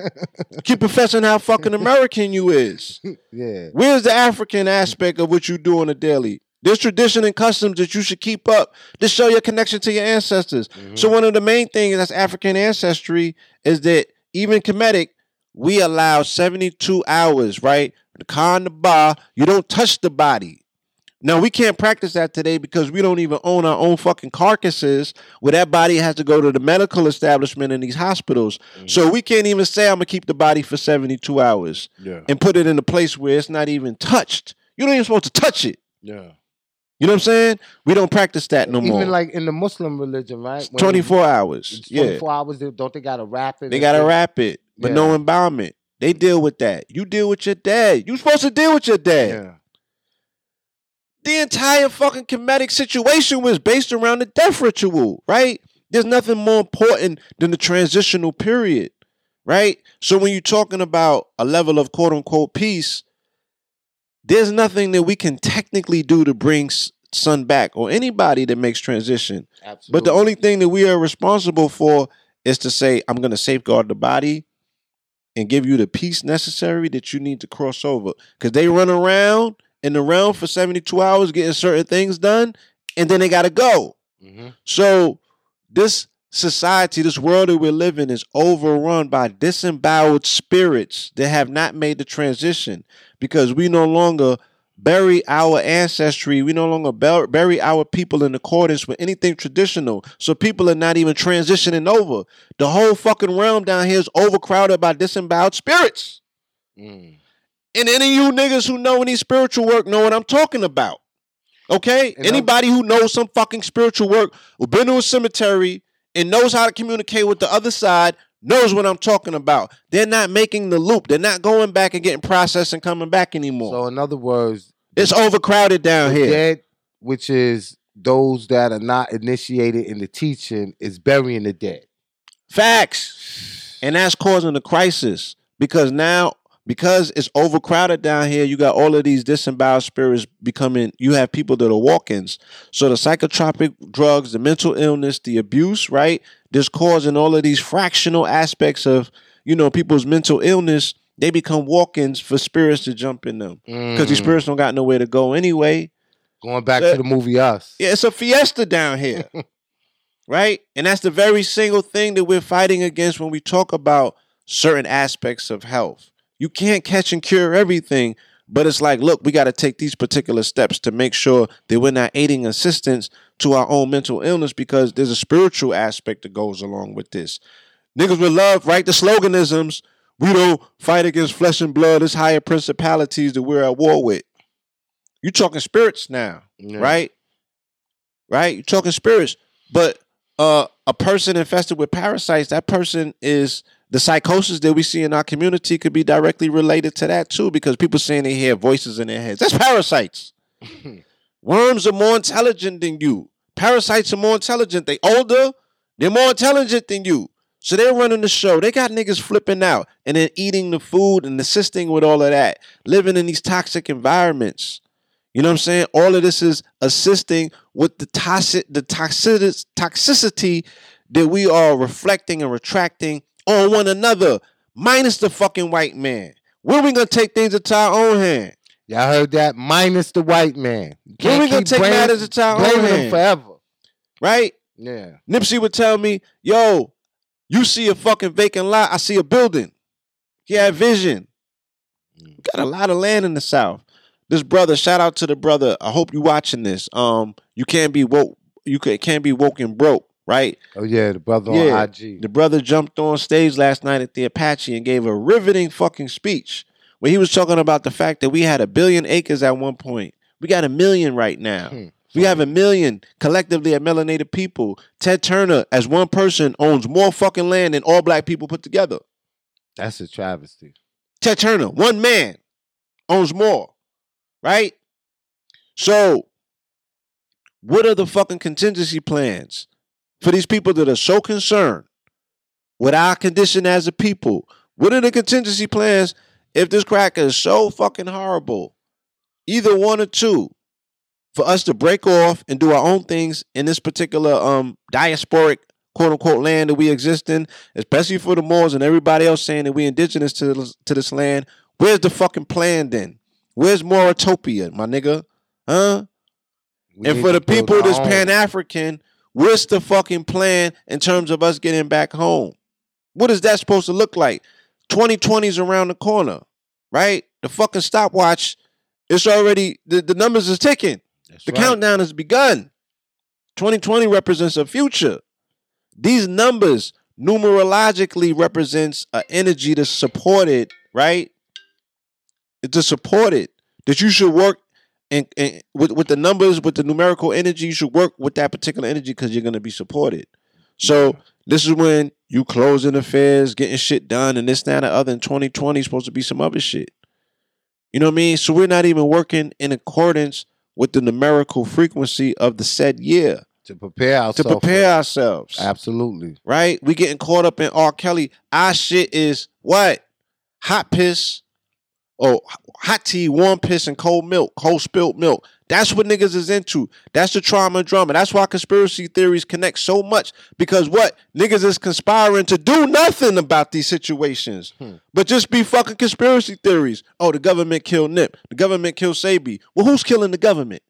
You (laughs) keep professing how fucking American you is. yeah. Where's the African aspect of what you do on a daily? There's tradition and customs that you should keep up to show your connection to your ancestors. Mm-hmm. So one of the main things that's African ancestry is that even Kemetic, we allow 72 hours, right? The Khan the Ba, you don't touch the body. Now we can't practice that today because we don't even own our own fucking carcasses where that body has to go to the medical establishment in these hospitals. So we can't even say I'm gonna keep the body for 72 hours Yeah. and put it in a place where it's not even touched. You're not even supposed to touch it. Yeah. You know what I'm saying? We don't practice that no Even more. Even like in the Muslim religion, right? When 24 hours. Yeah. 24 hours. They, don't they got to wrap it? They got to wrap it, but Yeah. no embalmment. They deal with that. You deal with your dad. You supposed to deal with your dad. Yeah. The entire fucking Kemetic situation was based around the death ritual, right? There's nothing more important than the transitional period, right? So when you're talking about a level of quote unquote peace, there's nothing that we can technically do to bring son back or anybody that makes transition. Absolutely. But the only thing that we are responsible for is to say, I'm going to safeguard the body and give you the peace necessary that you need to cross over. Because they run around in the realm for 72 hours getting certain things done, and then they got to go. Mhm. So this society, this world that we're living is overrun by disemboweled spirits that have not made the transition because we no longer bury our ancestry. We no longer bury our people in accordance with anything traditional. So people are not even transitioning over. The whole fucking realm down here is overcrowded by disemboweled spirits. Mm. And any of you niggas who know any spiritual work know what I'm talking about. Okay? And I'm- Anybody who knows some fucking spiritual work or been to a cemetery and knows how to communicate with the other side knows what I'm talking about. They're not making the loop. They're not going back and getting processed and coming back anymore. So in other words, it's overcrowded down the here. dead, which is those that are not initiated in the teaching, is burying the dead. Facts. And that's causing a crisis because now, because it's overcrowded down here, you got all of these disemboweled spirits becoming, you have people that are walk ins. So the psychotropic drugs, the mental illness, the abuse, right? This causing all of these fractional aspects of, you know, people's mental illness, they become walk-ins for spirits to jump in them. Because these Mm. spirits don't got nowhere to go anyway. going back Uh, to the movie Us. Yeah, it's a fiesta down here. (laughs) right? And that's the very single thing that we're fighting against when we talk about certain aspects of health. You can't catch and cure everything, but it's like, look, we got to take these particular steps to make sure that we're not aiding assistance to our own mental illness because there's a spiritual aspect that goes along with this. Niggas with love, right? The sloganisms, we don't fight against flesh and blood, it's higher principalities that we're at war with. You talking spirits now Yeah. right? Right? You're talking spirits. But uh a person infested with parasites, that person is the psychosis that we see in our community could be directly related to that too, because people saying they hear voices in their heads. That's parasites. (laughs) Worms are more intelligent than you. Parasites are more intelligent. They older, they're more intelligent than you. So they're running the show. They got niggas flipping out and then eating the food and assisting with all of that, living in these toxic environments. You know what I'm saying? All of this is assisting with the toxic, the toxic, toxicity that we are reflecting and retracting on one another, minus the fucking white man. When we gonna take things into our own hand? Y'all heard that? Minus the white man. When we gonna take matters into our own hand? forever. Right? Yeah. Nipsey would tell me, "Yo, you see a fucking vacant lot. I see a building. He had vision. We got a lot of land in the South. This brother, shout out to the brother. I hope you watching this. Um, you can't be woke. You can, can't be woke and broke, right? Oh yeah, the brother Yeah. on IG. The brother jumped on stage last night at the Apache and gave a riveting fucking speech where he was talking about the fact that we had a billion acres at one point. We got a million right now. Hmm. We have a million collectively of melanated people. Ted Turner, as one person, owns more fucking land than all black people put together. That's a travesty. Ted Turner, one man, owns more, right? So, what are the fucking contingency plans for these people that are so concerned with our condition as a people? What are the contingency plans if this crack is so fucking horrible? Either one or two, for us to break off and do our own things in this particular um diasporic quote unquote land that we exist in, especially for the Moors and everybody else saying that we indigenous to this, to this land. Where's the fucking plan then? Where's Moritopia, my nigga? Huh? We and for the people that's. Pan African, what's the fucking plan in terms of us getting back home? What is that supposed to look like? 2020 is around the corner, right? The fucking stopwatch, it's already, the, the numbers is ticking. That's The right. countdown has begun. 2020 represents a future. These numbers numerologically represents an energy to support it, right? To support it. That you should work and, and with, with the numbers, with the numerical energy, you should work with that particular energy because you're gonna be supported. So this is when you closing affairs, getting shit done, and this, that, and the other. In 2020 is supposed to be some other shit. You know what I mean? So we're not even working in accordance with the numerical frequency of the said year to prepare ourselves. to prepare ourselves. Absolutely. Right? We getting caught up in R. Kelly. Our shit is what? Hot piss. Oh, hot tea, warm piss, and cold milk, cold spilt milk. That's what niggas is into. That's the trauma and drama. That's why conspiracy theories connect so much. Because what? Niggas is conspiring to do nothing about these situations. Hmm. But just be fucking conspiracy theories. Oh, the government killed Nip. The government killed Sebi. Well, who's killing the government?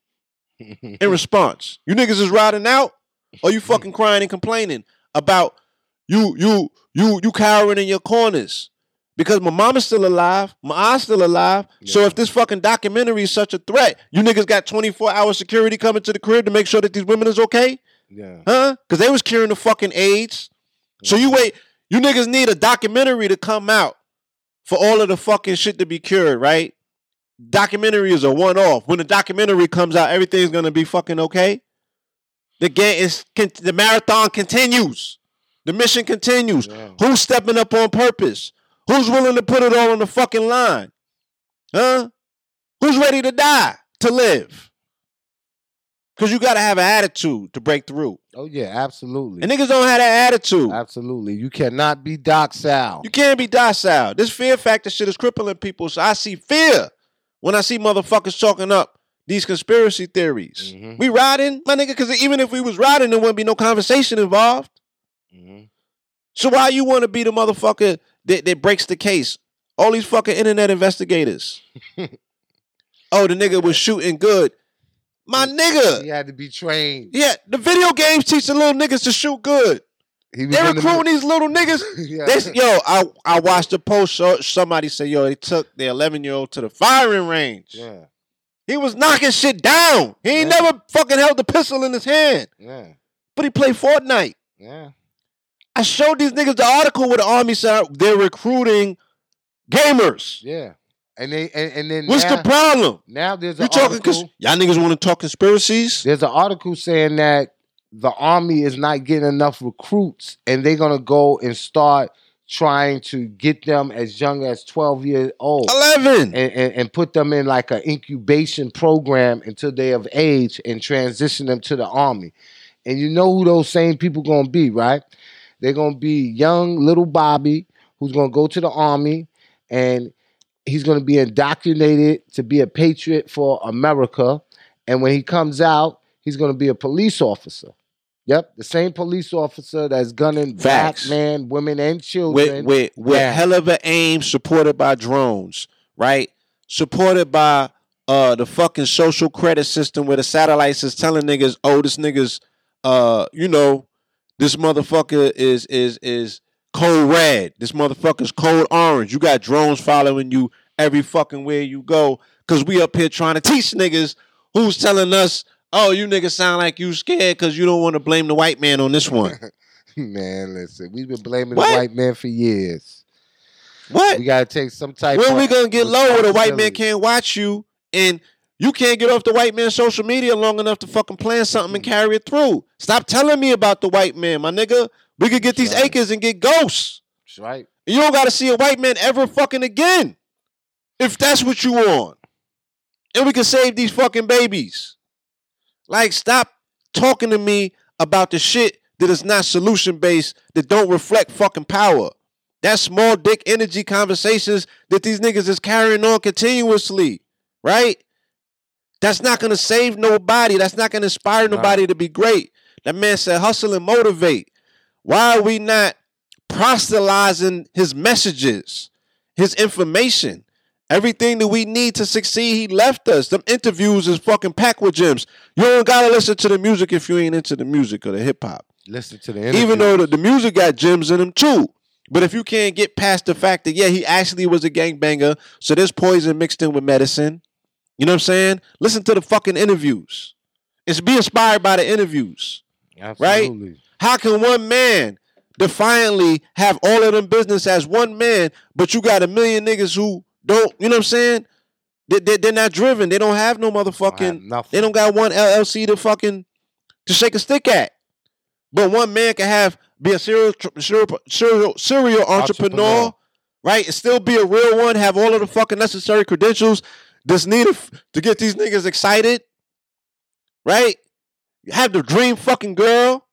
in (laughs) response. You niggas is riding out, or you fucking crying and complaining about you you you you cowering in your corners. Because my mama's still alive, my aunt's still alive. So if this fucking documentary is such a threat, you niggas got 24 hour security coming to the crib to make sure that these women is okay? yeah. Huh? Because they was curing the fucking AIDS. So you wait, you niggas need a documentary to come out for all of the fucking shit to be cured, right? Documentary is a one off. When the documentary comes out, everything's gonna be fucking okay. The game is the marathon continues. The mission continues. Yeah. Who's stepping up on purpose? Who's willing to put it all on the fucking line? Huh? Who's ready to die to live? Because you gotta have an attitude to break through. Oh yeah, absolutely. And niggas don't have that attitude. absolutely. You cannot be docile. You can't be docile. This fear factor shit is crippling people. So I see fear when I see motherfuckers talking up these conspiracy theories. Mhm. We riding, my nigga, because even if we was riding, there wouldn't be no conversation involved. Mhm. So why you want to be the motherfucker that, that breaks the case? All these fucking internet investigators. (laughs) oh, the nigga was shooting good. My nigga. He had to be trained. Yeah, the video games teach the little niggas to shoot good. They in the recruiting these little niggas. (laughs) Yeah. They, yo, I I watched a post. So somebody said, yo, they took the 11 year old to the firing range. yeah, He was knocking shit down. He ain't Yeah. never fucking held the pistol in his hand, yeah, but he played Fortnite. yeah. I showed these niggas the article where the army said they're recruiting gamers. Yeah. And they and, and then What's now, the problem? now there's You an talking article, because y'all niggas want to talk conspiracies? there's an article saying that the army is not getting enough recruits and they're gonna go and start trying to get them as young as 12 years old Eleven. and, and, and put them in like an incubation program until they of age and transition them to the army. And you know who those same people gonna be, right? They're gonna be young little Bobby who's gonna go to the army and he's gonna be indoctrinated to be a patriot for America. And when he comes out, he's gonna be a police officer. Yep, the same police officer that's gunning Facts. black men, women, and with children. with with Yeah. hell of an aim, supported by drones, right? Supported by uh the fucking social credit system where the satellites is telling niggas, oh, this niggas, uh, you know, this motherfucker is is is cold red. This motherfucker's cold orange. You got drones following you every fucking where you go. Cause we up here trying to teach niggas who's telling us, oh, you niggas sound like you scared because you don't want to blame the white man on this one. (laughs) Man, listen, we've been blaming What? the white man for years. what? We gotta take some type. When we gonna get low where the white man can't watch you and you can't get off the white man's social media long enough to fucking plan something and carry it through? Stop telling me about the white man, my nigga. We could get these Right. acres and get ghosts. That's right. You don't gotta see a white man ever fucking again. If that's what you want. And we can save these fucking babies. Like, stop talking to me about the shit that is not solution based, that don't reflect fucking power. That small dick energy conversations that these niggas is carrying on continuously, right? That's not gonna save nobody. That's not gonna inspire nobody to be great. That man said, hustle and motivate. Why are we not proselytizing his messages, his information? Everything that we need to succeed, he left us. Them interviews is fucking packed with gems. You don't gotta listen to the music if you ain't into the music or the hip hop. Listen to the interview. Even though the, the music got gems in them too. But if you can't get past the fact that, yeah, he actually was a gangbanger, so there's poison mixed in with medicine. You know what I'm saying? Listen to the fucking interviews. It's be inspired by the interviews. Absolutely. How can one man defiantly have all of them business as one man, but you got a million niggas who don't, you know what I'm saying? They, they, they're not driven. They don't have no Don't have motherfucking, they don't got one LLC to fucking, to shake a stick at. But one man can have, be a serial, serial, serial, serial entrepreneur, Entrepreneur. right? And still be a real one, have all of the fucking necessary credentials that's needed f- to get these niggas excited, right? You have the dream fucking girl.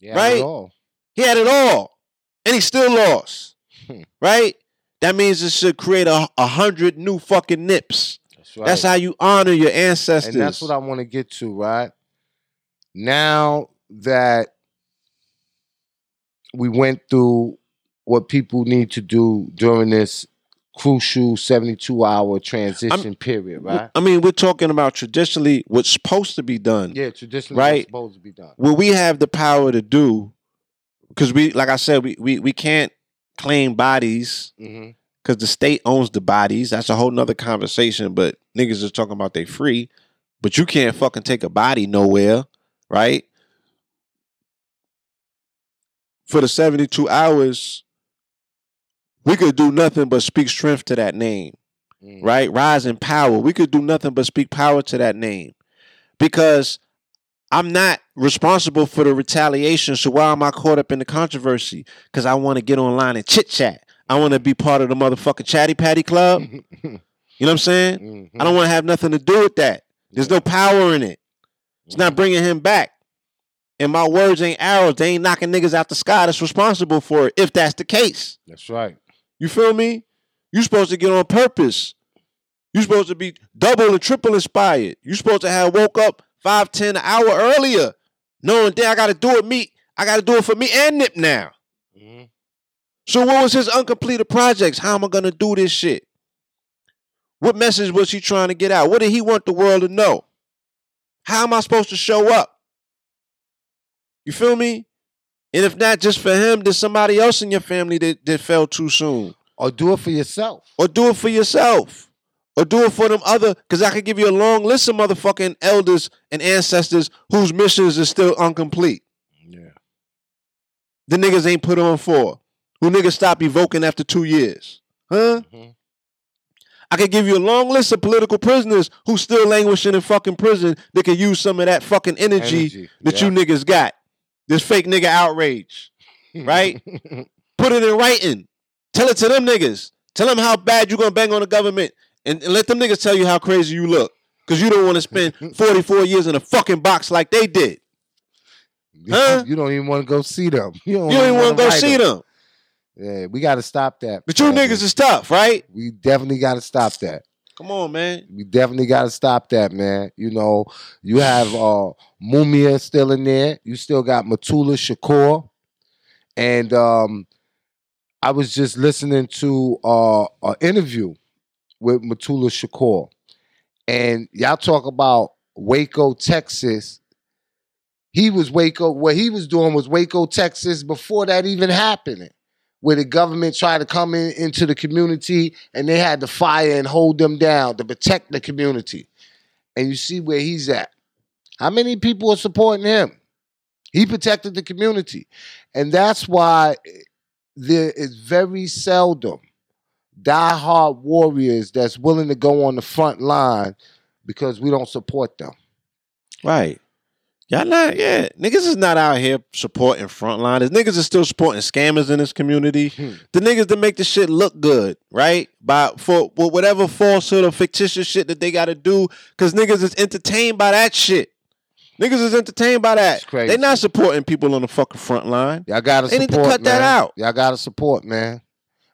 Yeah, right? He had it all, and he still lost. Hmm. right? That means it should create a, a hundred new fucking nips. That's right. That's how you honor your ancestors. and that's what I want to get to, right? Now that we went through what people need to do during this crucial 72 hour transition period, right? I mean, we're talking about traditionally what's supposed to be done. Yeah, traditionally Right. what's supposed to be done. What we have the power to do, because we, like I said, we we we can't claim bodies mm-hmm. because the state owns the bodies. That's a whole nother conversation. But niggas is talking about they free, but you can't fucking take a body nowhere, right? For the 72 hours, we could do nothing but speak strength to that name, Mm-hmm. right? Rise in power. We could do nothing but speak power to that name. Because I'm not responsible for the retaliation. So why am I caught up in the controversy? Because I want to get online and chit chat. I want to be part of the motherfucking chatty patty club. (laughs) You know what I'm saying? Mm-hmm. I don't want to have nothing to do with that. There's no power in it. It's not bringing him back. And my words ain't arrows. They ain't knocking niggas out the sky that's responsible for it, if that's the case. That's right. You feel me? You're supposed to get on purpose. You're supposed to be double and triple inspired. You're supposed to have woke up five, ten an hour earlier, knowing that I gotta do it me. I gotta do it for me and Nip now. Mhm. So what was his uncompleted projects? How am I gonna do this shit? What message was he trying to get out? What did he want the world to know? How am I supposed to show up? You feel me? And if not just for him, there's somebody else in your family that, that fell too soon. Or do it for yourself. Or do it for yourself. Or do it for them other, because I could give you a long list of motherfucking elders and ancestors whose missions are still incomplete. Yeah. The niggas ain't put on for. Who niggas stop evoking after two years. Huh? Mhm. I could give you a long list of political prisoners who still languishing in fucking prison that could use some of that fucking energy, Energy, that yeah. you niggas got. This fake nigga outrage. right? Put it in writing. Tell it to them niggas. Tell them how bad you're gonna bang on the government. And, and let them niggas tell you how crazy you look. Cause you don't want to spend (laughs) 44 years in a fucking box like they did. Huh? You don't even want to go see them. (laughs) You don't, You don't even want to go see them. Yeah, we got to stop that. But you niggas is tough, right? we definitely got to stop that. Come on, man. We definitely got to stop that, man. You know, you have uh Mumia still in there. You still got Mutulu Shakur. And um I was just listening to uh an interview with Mutulu Shakur. And y'all talk about Waco, Texas. He was Waco, what he was doing was Waco, Texas before that even happening. Where the government tried to come in into the community and they had to fire and hold them down to protect the community. And you see where he's at. How many people are supporting him? He protected the community. And that's why there is very seldom diehard warriors that's willing to go on the front line because we don't support them. Right. Y'all not, yeah. Niggas is not out here supporting frontliners. Niggas is still supporting scammers in this community. Hmm. The niggas that make the shit look good, right? By for, for whatever falsehood or fictitious shit that they gotta do, cause niggas is entertained by that shit. Niggas is entertained by that. They not supporting people on the fucking front line. Y'all gotta They support. need to cut that out. Y'all gotta support, man.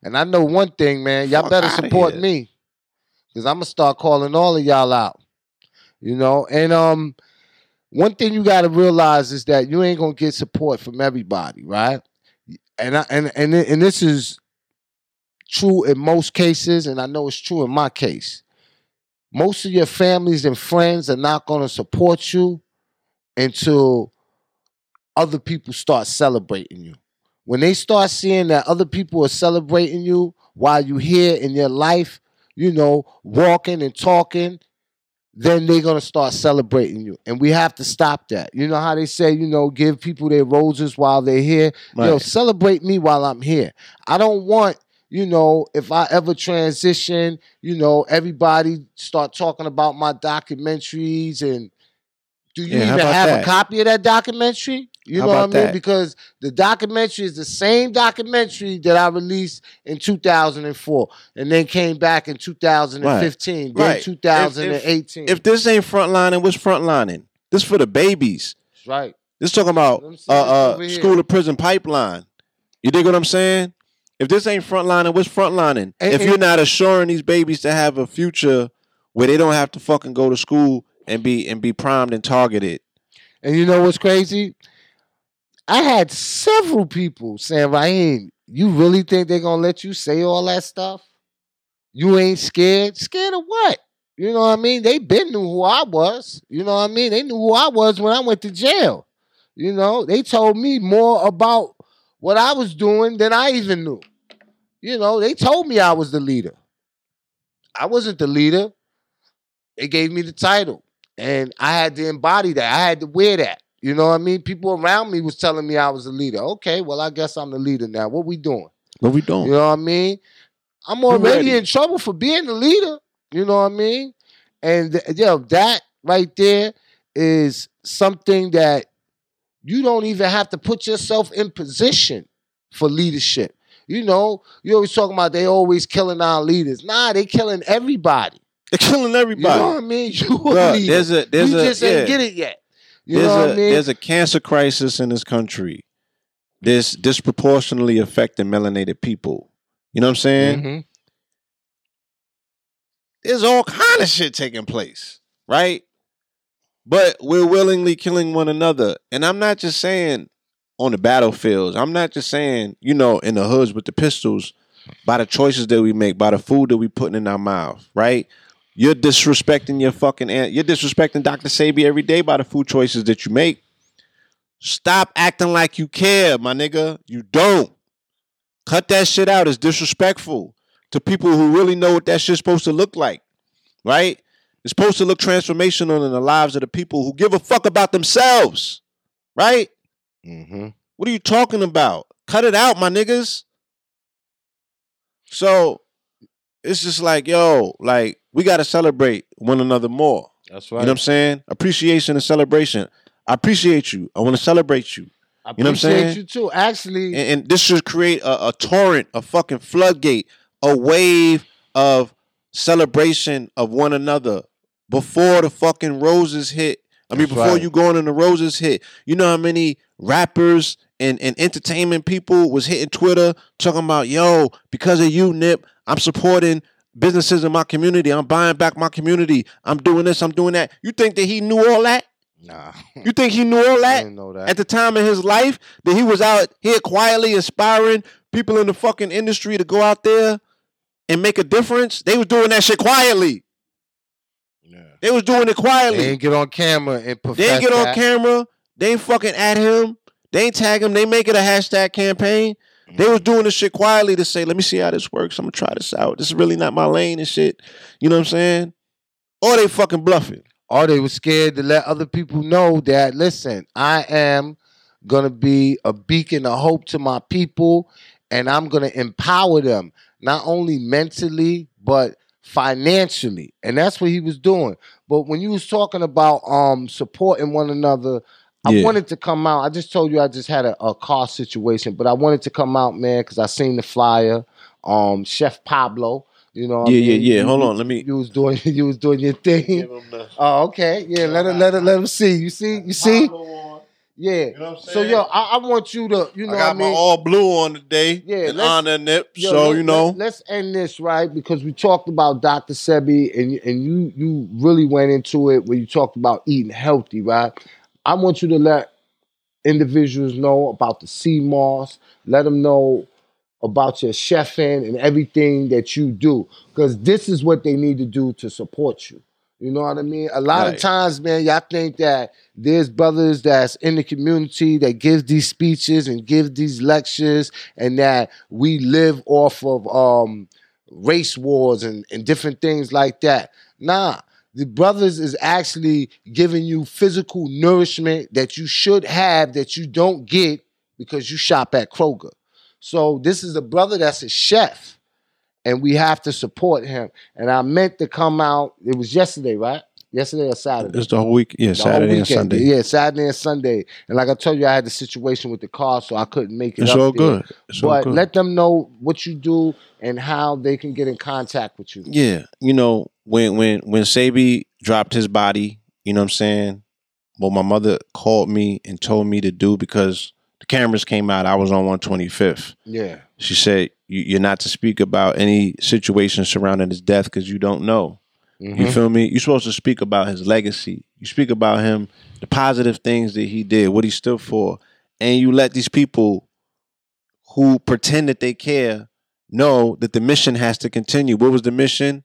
And I know one thing, man. Y'all Fuck better support here. me. Cause I'm gonna start calling all of y'all out. You know, and um one thing you gotta realize is that you ain't gonna get support from everybody, right? And I and and and this is true in most cases, and I know it's true in my case. Most of your families and friends are not gonna support you until other people start celebrating you. When they start seeing that other people are celebrating you while you here in your life, you know, walking and talking, then they're gonna start celebrating you. And we have to stop that. You know how they say, you know, give people their roses while they're here. Right. celebrate me while I'm here. I don't want, you know, if I ever transition, you know, everybody start talking about my documentaries and do you Yeah, even have a copy of that documentary? You How know what I mean? that? Because the documentary is the same documentary that I released in 2004 and then came back in 2015, then Right. If- if- 2018. If this ain't frontlining, what's frontlining? This for the babies. right. This talking about Let me see uh, uh, school to prison pipeline. You dig what I'm saying? If this ain't frontlining, what's frontlining? And- if and- you're not assuring these babies to have a future where they don't have to fucking go to school and be and be primed and targeted. And you know what's crazy? I had several people saying, Raheem, you really think they're gonna let you say all that stuff? You ain't scared? Scared of what? You know what I mean? They been knew who I was. You know what I mean? They knew who I was when I went to jail. You know, they told me more about what I was doing than I even knew. You know, they told me I was the leader. I wasn't the leader. They gave me the title. And I had to embody that. I had to wear that. You know what I mean? People around me was telling me I was a leader. Okay, well, I guess I'm the leader now. What we doing? What we doing? You know what I mean? I'm already in trouble for being the leader. You know what I mean? And th- yo, that right there is something that you don't even have to put yourself in position for leadership. You know, you always talking about they always killing our leaders. Nah, they killing everybody. They're killing everybody. You know what I mean? (laughs) You a leader. there's a there's you a just yeah. ain't get it yet. You there's know a what I mean? there's a cancer crisis in this country. This disproportionately affecting melanated people. You know what I'm saying? Mhm. there's all kind of shit taking place, right? But we're willingly killing one another. And I'm not just saying on the battlefields. I'm not just saying, you know, in the hoods with the pistols, by the choices that we make, by the food that we putting in our mouth, right? You're disrespecting your fucking aunt. You're disrespecting Dr. Sebi every day by the food choices that you make. Stop acting like you care, my nigga. You don't. Cut that shit out. It's disrespectful to people who really know what that shit's supposed to look like, right? It's supposed to look transformational in the lives of the people who give a fuck about themselves, right? Mm-hmm. What are you talking about? Cut it out, my niggas. So it's just like, yo, like we gotta celebrate one another more. That's right. You know what I'm saying? Appreciation and celebration. I appreciate you. I want to celebrate you. I You know what I'm appreciate saying? you too. Actually, And, and this should create a, a torrent, a fucking floodgate, a wave of celebration of one another before the fucking roses hit. I mean, before right. you going in the roses hit. You know how many rappers and, and entertainment people was hitting Twitter talking about, yo, because of you, Nip, I'm supporting businesses in my community. I'm buying back my community. I'm doing this, I'm doing that. You think that he knew all that? nah, You think he knew all (laughs) I that? didn't know that. at the time in his life that he was out here quietly inspiring people in the fucking industry to go out there and make a difference. They was doing that shit quietly. yeah. They was doing it quietly. They ain't get on camera and They ain't get on that. camera. They ain't fucking at him. They ain't tag him. They make it a hashtag campaign. They was doing this shit quietly to say, let me see how this works. I'm gonna try this out. This is really not my lane and shit. You know what I'm saying? Or they fucking bluffing. or they were scared to let other people know that listen i am gonna be a beacon of hope to my people and i'm gonna empower them not only mentally but financially and that's what he was doing but when you was talking about um supporting one another I Yeah. wanted to come out. I just told you I just had a, a car situation, but I wanted to come out, man, because I seen the flyer. Um, Chef Pablo, you know. what I Yeah, yeah, mean? yeah. You- Hold you- on, let me- You was doing. (laughs) You was doing your thing. (laughs) Oh, okay. Yeah, let it let it let him see. You see, you see? Yeah. know what I'm So yo, I, I want you to, you know I what got I mean? my all blue on today. Yeah, in let's- honor of Nip. Yo, so let- you know. let, us end this right because we talked about Dr. Sebi and and you you really went into it when you talked about eating healthy, right? I want you to let individuals know about the sea moss. Let them know about your chefing and everything that you do because this is what they need to do to support you. You know what I mean? A lot of times, man, y'all think that there's brothers that's in the community that give these speeches and give these lectures, and that we live off of um, race wars and, and different things like that. Nah, the brothers is actually giving you physical nourishment that you should have that you don't get because you shop at Kroger. So this is a brother that's a chef, and we have to support him. And I meant to come out. It was yesterday, right? Yesterday or Saturday? It's the whole week. Yeah, The Saturday and. Sunday. Yeah, Saturday and Sunday. And like I told you, I had the situation with the car, so I couldn't make it. It's up all there. good. It's all good. let them know what you do and how they can get in contact with you. Yeah, you know when when when Sebi dropped his body, you know what I'm saying. What my mother called me and told me to do because the cameras came out. I was on 125th. Yeah. She said you're not to speak about any situation surrounding his death because you don't know. You Mhm. feel me? You're supposed to speak about his legacy. You speak about him, the positive things that he did, what he stood for, and you let these people who pretend that they care know that the mission has to continue. What was the mission?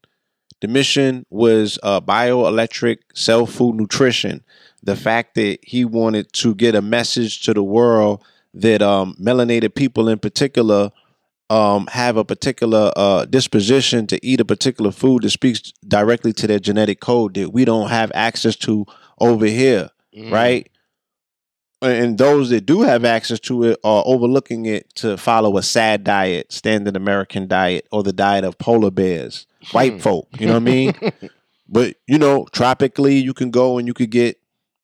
The mission was uh, bioelectric cell food nutrition. The fact that he wanted to get a message to the world that um, melanated people in particular um, have a particular uh, disposition to eat a particular food that speaks directly to their genetic code that we don't have access to over here, Mhm. right? And those that do have access to it are overlooking it to follow a sad diet, standard American diet, or the diet of polar bears, white Hmm. folk. You know what I mean? (laughs) But you know, tropically, you can go and you could get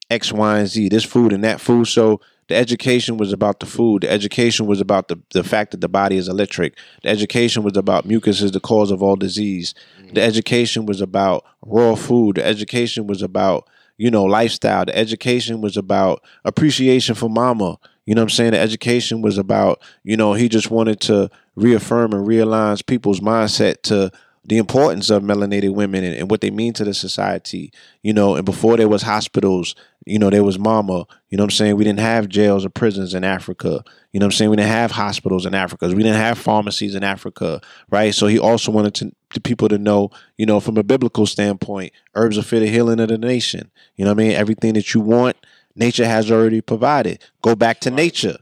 X, Y, and Z, this food and that food. So the education was about the food. The education was about the, the fact that the body is electric. The education was about mucus is the cause of all disease. Mm-hmm. The education was about raw food. The education was about, you know, lifestyle. The education was about appreciation for mama. You know what I'm saying? The education was about, you know, he just wanted to reaffirm and realign people's mindset to the importance of melanated women and, and what they mean to the society. You know, and before there was hospitals, you know, there was mama. You know what I'm saying? We didn't have jails or prisons in Africa. You know what I'm saying? We didn't have hospitals in Africa. We didn't have pharmacies in Africa, right? So he also wanted to, to people to know, you know, from a biblical standpoint, herbs are for the healing of the nation. You know what I mean? Everything that you want, nature has already provided. Go back to nature.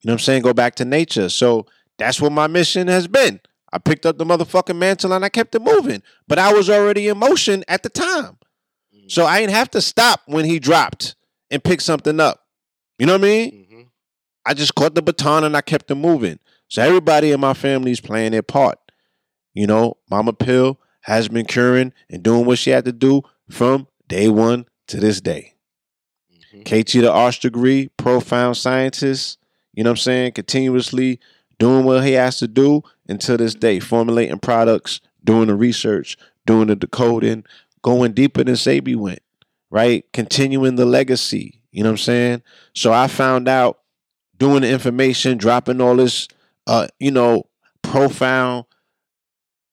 You know what I'm saying? Go back to nature. So that's what my mission has been. I picked up the motherfucking mantle and I kept it moving. But I was already in motion at the time. So I didn't have to stop when he dropped and pick something up. You know what I mean? Mm-hmm. I just caught the baton and I kept it moving. So everybody in my family is playing their part. You know, Mama Pill has been curing and doing what she had to do from day one to this day. Mhm. KT the arts degree, profound scientist, you know what I'm saying? Continuously doing what he has to do until this day, formulating products, doing the research, doing the decoding, going deeper than Sebi went, right? Continuing the legacy, you know what I'm saying? So I found out doing the information, dropping all this, uh, you know, profound,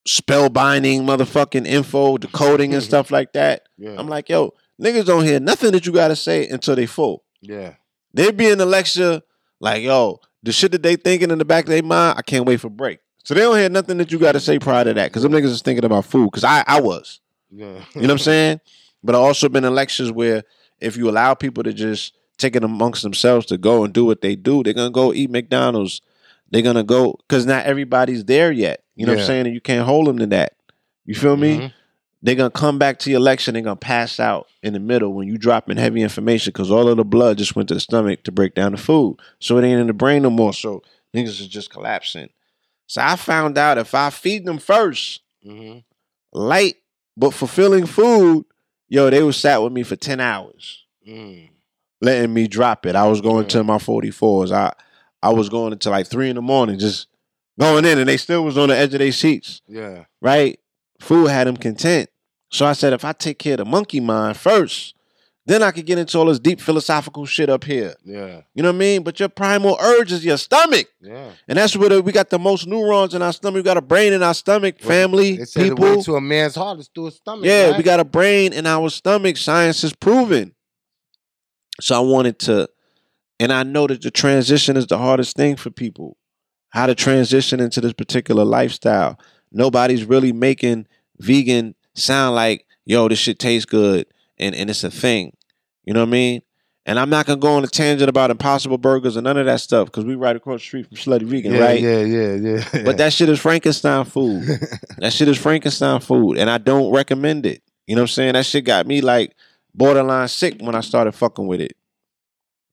spellbinding motherfucking info, decoding and stuff like that. Yeah. I'm like, yo, niggas don't hear nothing that you gotta say until they full. yeah. They be in the lecture like, yo, the shit that they thinking in the back of their mind, I can't wait for break. So they don't hear nothing that you gotta say prior to that. Cause them niggas is thinking about food. Cause I, I was. Yeah. You know what I'm saying? But I also been in lectures where if you allow people to just take it amongst themselves to go and do what they do, they're gonna go eat McDonald's. They're gonna go because not everybody's there yet. You know what I'm saying? And you can't hold them to that. You feel me? Mhm. they're gonna come back to your lecture. They're gonna pass out in the middle when you drop in heavy information because all of the blood just went to the stomach to break down the food, so it ain't in the brain no more. So niggas is just collapsing. So I found out if I feed them first, Mhm. light but fulfilling food, yo, they was sat with me for ten hours, Mm. letting me drop it. I was going Yeah. to my forty fours. I I was going until like three in the morning, just going in, and they still was on the edge of their seats Yeah. right? Food had them content. So I said, if I take care of the monkey mind first, then I could get into all this deep philosophical shit up here. Yeah. You know what I mean? But your primal urge is your stomach. Yeah. And that's where the- we got the most neurons in our stomach. We got a brain in our stomach, family, said the way people. to a man's heart is through his stomach. Yeah, right? we got a brain in our stomach. Science is proven. So I wanted to, and I know that the transition is the hardest thing for people. How to transition into this particular lifestyle. Nobody's really making vegan sound like, yo, this shit tastes good and, and it's a thing. You know what I mean? And I'm not gonna go on a tangent about impossible burgers and none of that stuff because we right across the street from Slutty Vegan, yeah, right? Yeah, yeah, yeah. But that shit is Frankenstein food. (laughs) That shit is Frankenstein food, and I don't recommend it. You know what I'm saying? That shit got me like borderline sick when I started fucking with it.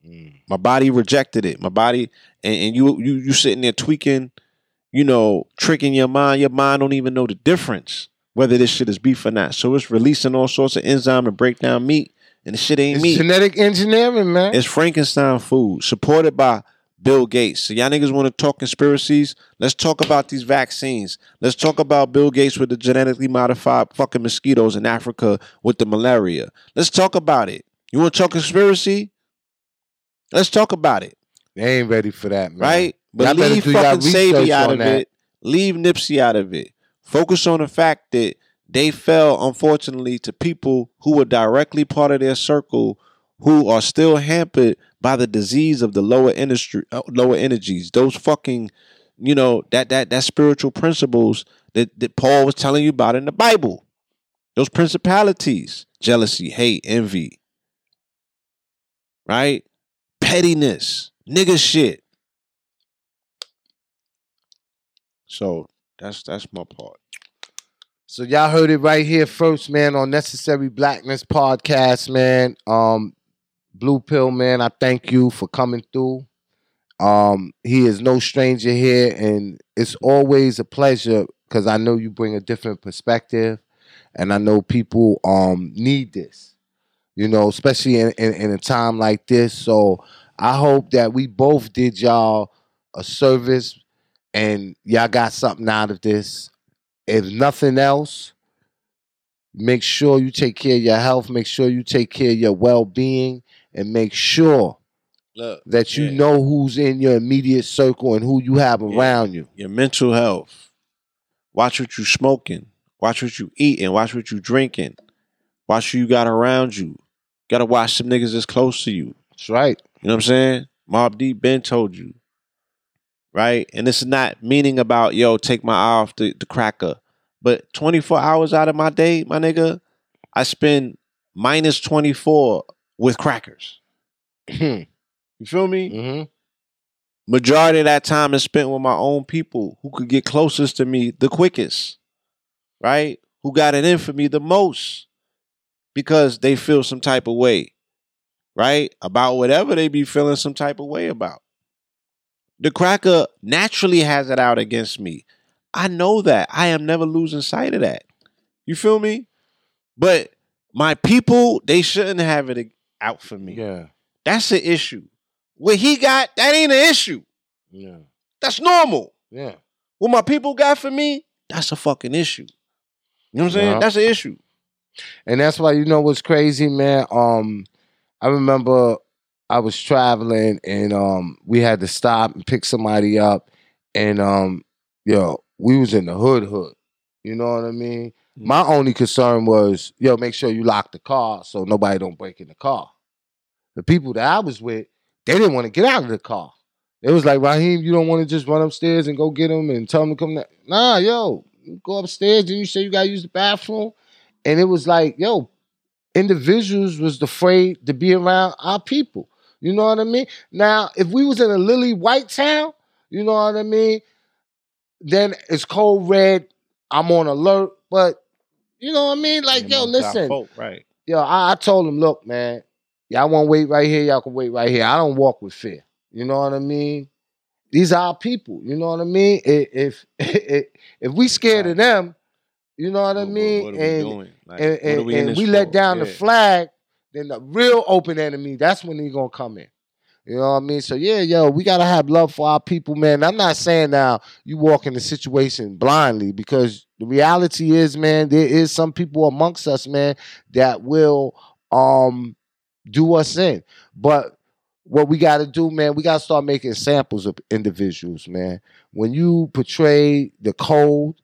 Mm. My body rejected it. My body, and, and you you you sitting there tweaking, you know, tricking your mind. Your mind don't even know the difference whether this shit is beef or not. So it's releasing all sorts of enzyme to break down meat, and the shit ain't me. It's meat. genetic engineering, man. It's Frankenstein food supported by Bill Gates. So y'all niggas want to talk conspiracies? Let's talk about these vaccines. Let's talk about Bill Gates with the genetically modified fucking mosquitoes in Africa with the malaria. Let's talk about it. You want to talk conspiracy? Let's talk about it, they ain't ready for that, man. right? Y'all But leave fucking Sebi out of that. it. Leave Nipsey out of it. Focus on the fact that they fell, unfortunately, to people who were directly part of their circle who are still hampered by the disease of the lower industry, uh, lower energies. Those fucking, you know, that that that spiritual principles that, that Paul was telling you about in the Bible. Those principalities, jealousy, hate, envy, right? Pettiness, nigga shit. So that's that's my part. So y'all heard it right here first, man, on Necessary Blackness podcast, man. Um, Blue Pill, man, I thank you for coming through. Um, he is no stranger here, and it's always a pleasure because I know you bring a different perspective, and I know people um need this, you know, especially in, in, in a time like this. So I hope that we both did y'all a service and y'all got something out of this if nothing else, make sure you take care of your health, make sure you take care of your well being, and make sure Look, that you yeah. know who's in your immediate circle and who you have Yeah. around you. your mental health, Watch what you're smoking. Watch what you eating. Watch what you're drinking. Watch who you got around you. Gotta watch some niggas that's close to you. That's right. You know what I'm saying? Mobb Deep Ben told you. Right? And this is not meaning about, yo, take my eye off the, the cracker. But 24 hours out of my day, my nigga, I spend minus 24 with crackers. mm-hmm. You feel me? Majority of that time is spent with my own people who could get closest to me the quickest. Right? Who got it in for me the most because they feel some type of way. Right? About whatever they be feeling some type of way about. The cracker naturally has it out against me. I know that. I am never losing sight of that. You feel me? But my people, they shouldn't have it out for me. Yeah. That's the issue. What he got, that ain't an issue. Yeah. That's normal. Yeah. What my people got for me, that's a fucking issue. You know what I'm saying? Yeah. That's an issue. And that's why you know what's crazy, man. Um, I remember I was traveling and um we had to stop and pick somebody up, and um, yo, we was in the hood hood. You know what I mean? Mm. My only concern was, yo, make sure you lock the car so nobody don't break in the car. The people that I was with, they didn't want to get out of the car. It was like, Raheem, you don't want to just run upstairs and go get them and tell them to come. Down. Nah, yo, go upstairs. Then you say you gotta use the bathroom, and it was like, yo, individuals was afraid to be around our people. You know what I mean? Now, if we was in a Lily White town, you know what I mean? Then it's cold red. I'm on alert, but you know what I mean? Like, Yeah, yo, listen, folk, right. yo, I, I told him, look, man, y'all want to wait right here, y'all can wait right here. I don't walk with fear. You know what I mean? These are our people. You know what I mean? If (laughs) if if we scared of them, you know what I What- what- mean? what are we and doing? Like, and, what are and, we and we let down the flag, then the real open enemy, that's when he's gonna come in. You know what I mean? So yeah, yo, we gotta have love for our people, man. I'm not saying now you walk in the situation blindly because the reality is, man, there is some people amongst us, man, that will um do us in. But what we got to do, man, we got to start making samples of individuals, man. When you portray the cold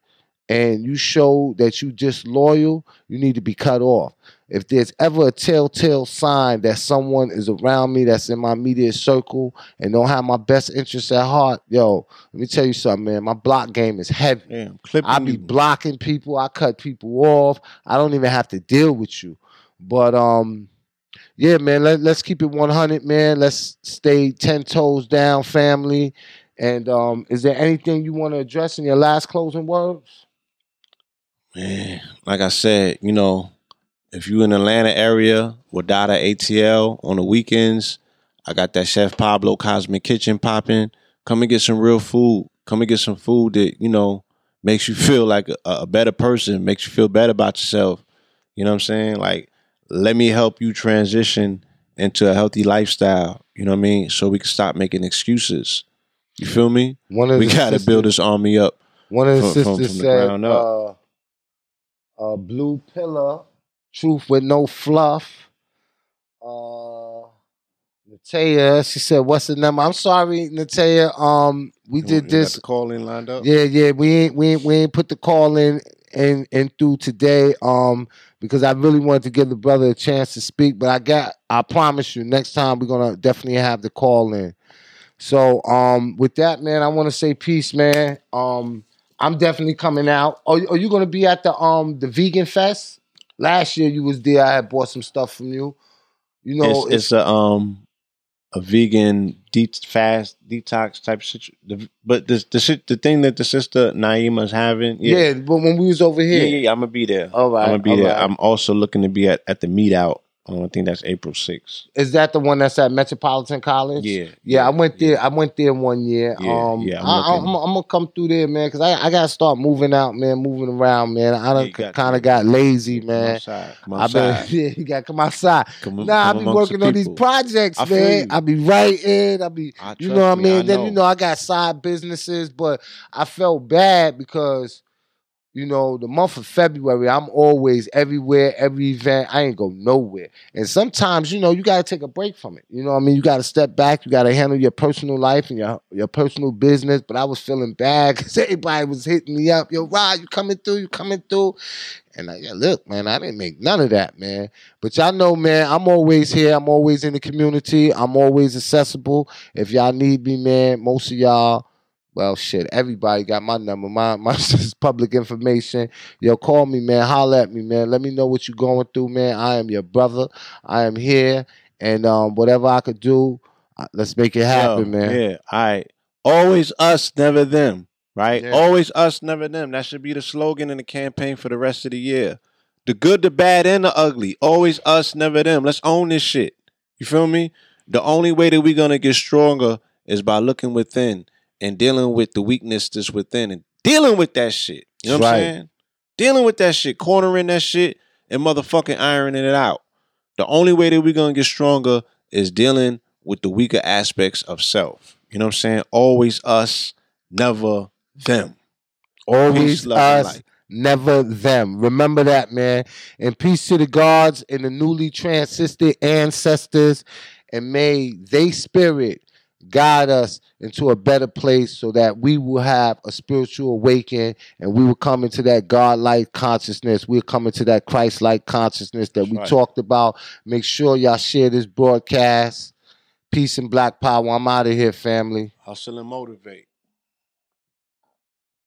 and you show that you disloyal, you need to be cut off. If there's ever a telltale sign that someone is around me that's in my media circle and don't have my best interests at heart, yo, let me tell you something, man. My block game is heavy. Damn, I be you. blocking people. I cut people off. I don't even have to deal with you. But um, yeah, man. Let, let's keep it one hundred, man. Let's stay ten toes down, family. And um, is there anything you want to address in your last closing words? Man, like I said, you know, if you in Atlanta area, Wadada ATL on the weekends, I got that Chef Pablo Cosmic Kitchen popping. Come and get some real food. Come and get some food that, you know, makes you (laughs) feel like a, a better person, makes you feel better about yourself. You know what I'm saying? Like, let me help you transition into a healthy lifestyle. You know what I mean? So we can stop making excuses. You feel me? One of We got to build this army up. One of the from- from- sisters from the said, uh, uh, "Blue pillar, truth with no fluff." Uh, Natea, she said, "What's the number?" I'm sorry, Natea. Um, we You did want- you got this. call in lined up. Yeah, yeah, we ain't we ain't, we ain't put the call in in in through today. Um, because I really wanted to give the brother a chance to speak, but I got I promise you next time we're gonna definitely have the call in. So um, with that, man, I want to say peace, man. Um, I'm definitely coming out. Are, are you gonna be at the um the vegan fest? Last year you was there. I had bought some stuff from you. You know, it's, it's a um a vegan de- fast detox type situation. But the the the thing that the sister Naima's having, yeah. yeah, But when we was over here, yeah, yeah, I'm gonna be there. all right, I'm gonna be there. right. I'm also looking to be at at the meet out. Um, I think that's April 6th. Is that the one that's at Metropolitan College? Yeah, Yeah, I went there. yeah. I went there one year. Yeah, um, yeah, I'm I, I, looking- I'm, I'm gonna come through there, man, because I, I gotta start moving out, man, moving around, man. I done got kind of got lazy, Come man. outside. Come I've been, outside. (laughs) yeah, you gotta come outside. Come, Nah, I come be working on these projects, I man. I be writing. I be, I you know what I mean. I then you know I got side businesses, but I felt bad because you know, the month of February, I'm always everywhere, every event. I ain't go nowhere. And sometimes, you know, you gotta take a break from it. You know I mean? You gotta step back, you gotta handle your personal life and your your personal business. But I was feeling bad (laughs) because everybody was hitting me up. Yo, Rod, you coming through, you coming through. And I, yeah, look, man, I didn't make none of that, man. But y'all know, man, I'm always here. I'm always in the community. I'm always accessible. If y'all need me, man, most of y'all well, shit, everybody got my number. My (laughs) my public information. Yo, call me, man. Holler at me, man. Let me know what you're going through, man. I am your brother. I am here, and um, whatever I could do, uh, let's make it happen, Yo, man. Yeah, all right. Always us, never them. Right? Yeah. Always us, never them. That should be the slogan in the campaign for the rest of the year. The good, the bad, and the ugly. Always us, never them. Let's own this shit. You feel me? The only way that we're gonna get stronger is by looking within and dealing with the weakness that's within and dealing with that shit. You know what Right. I'm saying? Dealing with that shit, cornering that shit, and motherfucking ironing it out. The only way that we're gonna get stronger is dealing with the weaker aspects of self. You know what I'm saying? Always us, never them. Always Peace, love, us, never them. Remember that, man. And peace to the gods and the newly transisted ancestors, and may they spirit guide us into a better place so that we will have a spiritual awakening and we will come into that God-like consciousness. We'll come into that Christ-like consciousness that we Right. talked about. Make sure y'all share this broadcast. Peace and black power. I'm out of here, family. Hustle and motivate.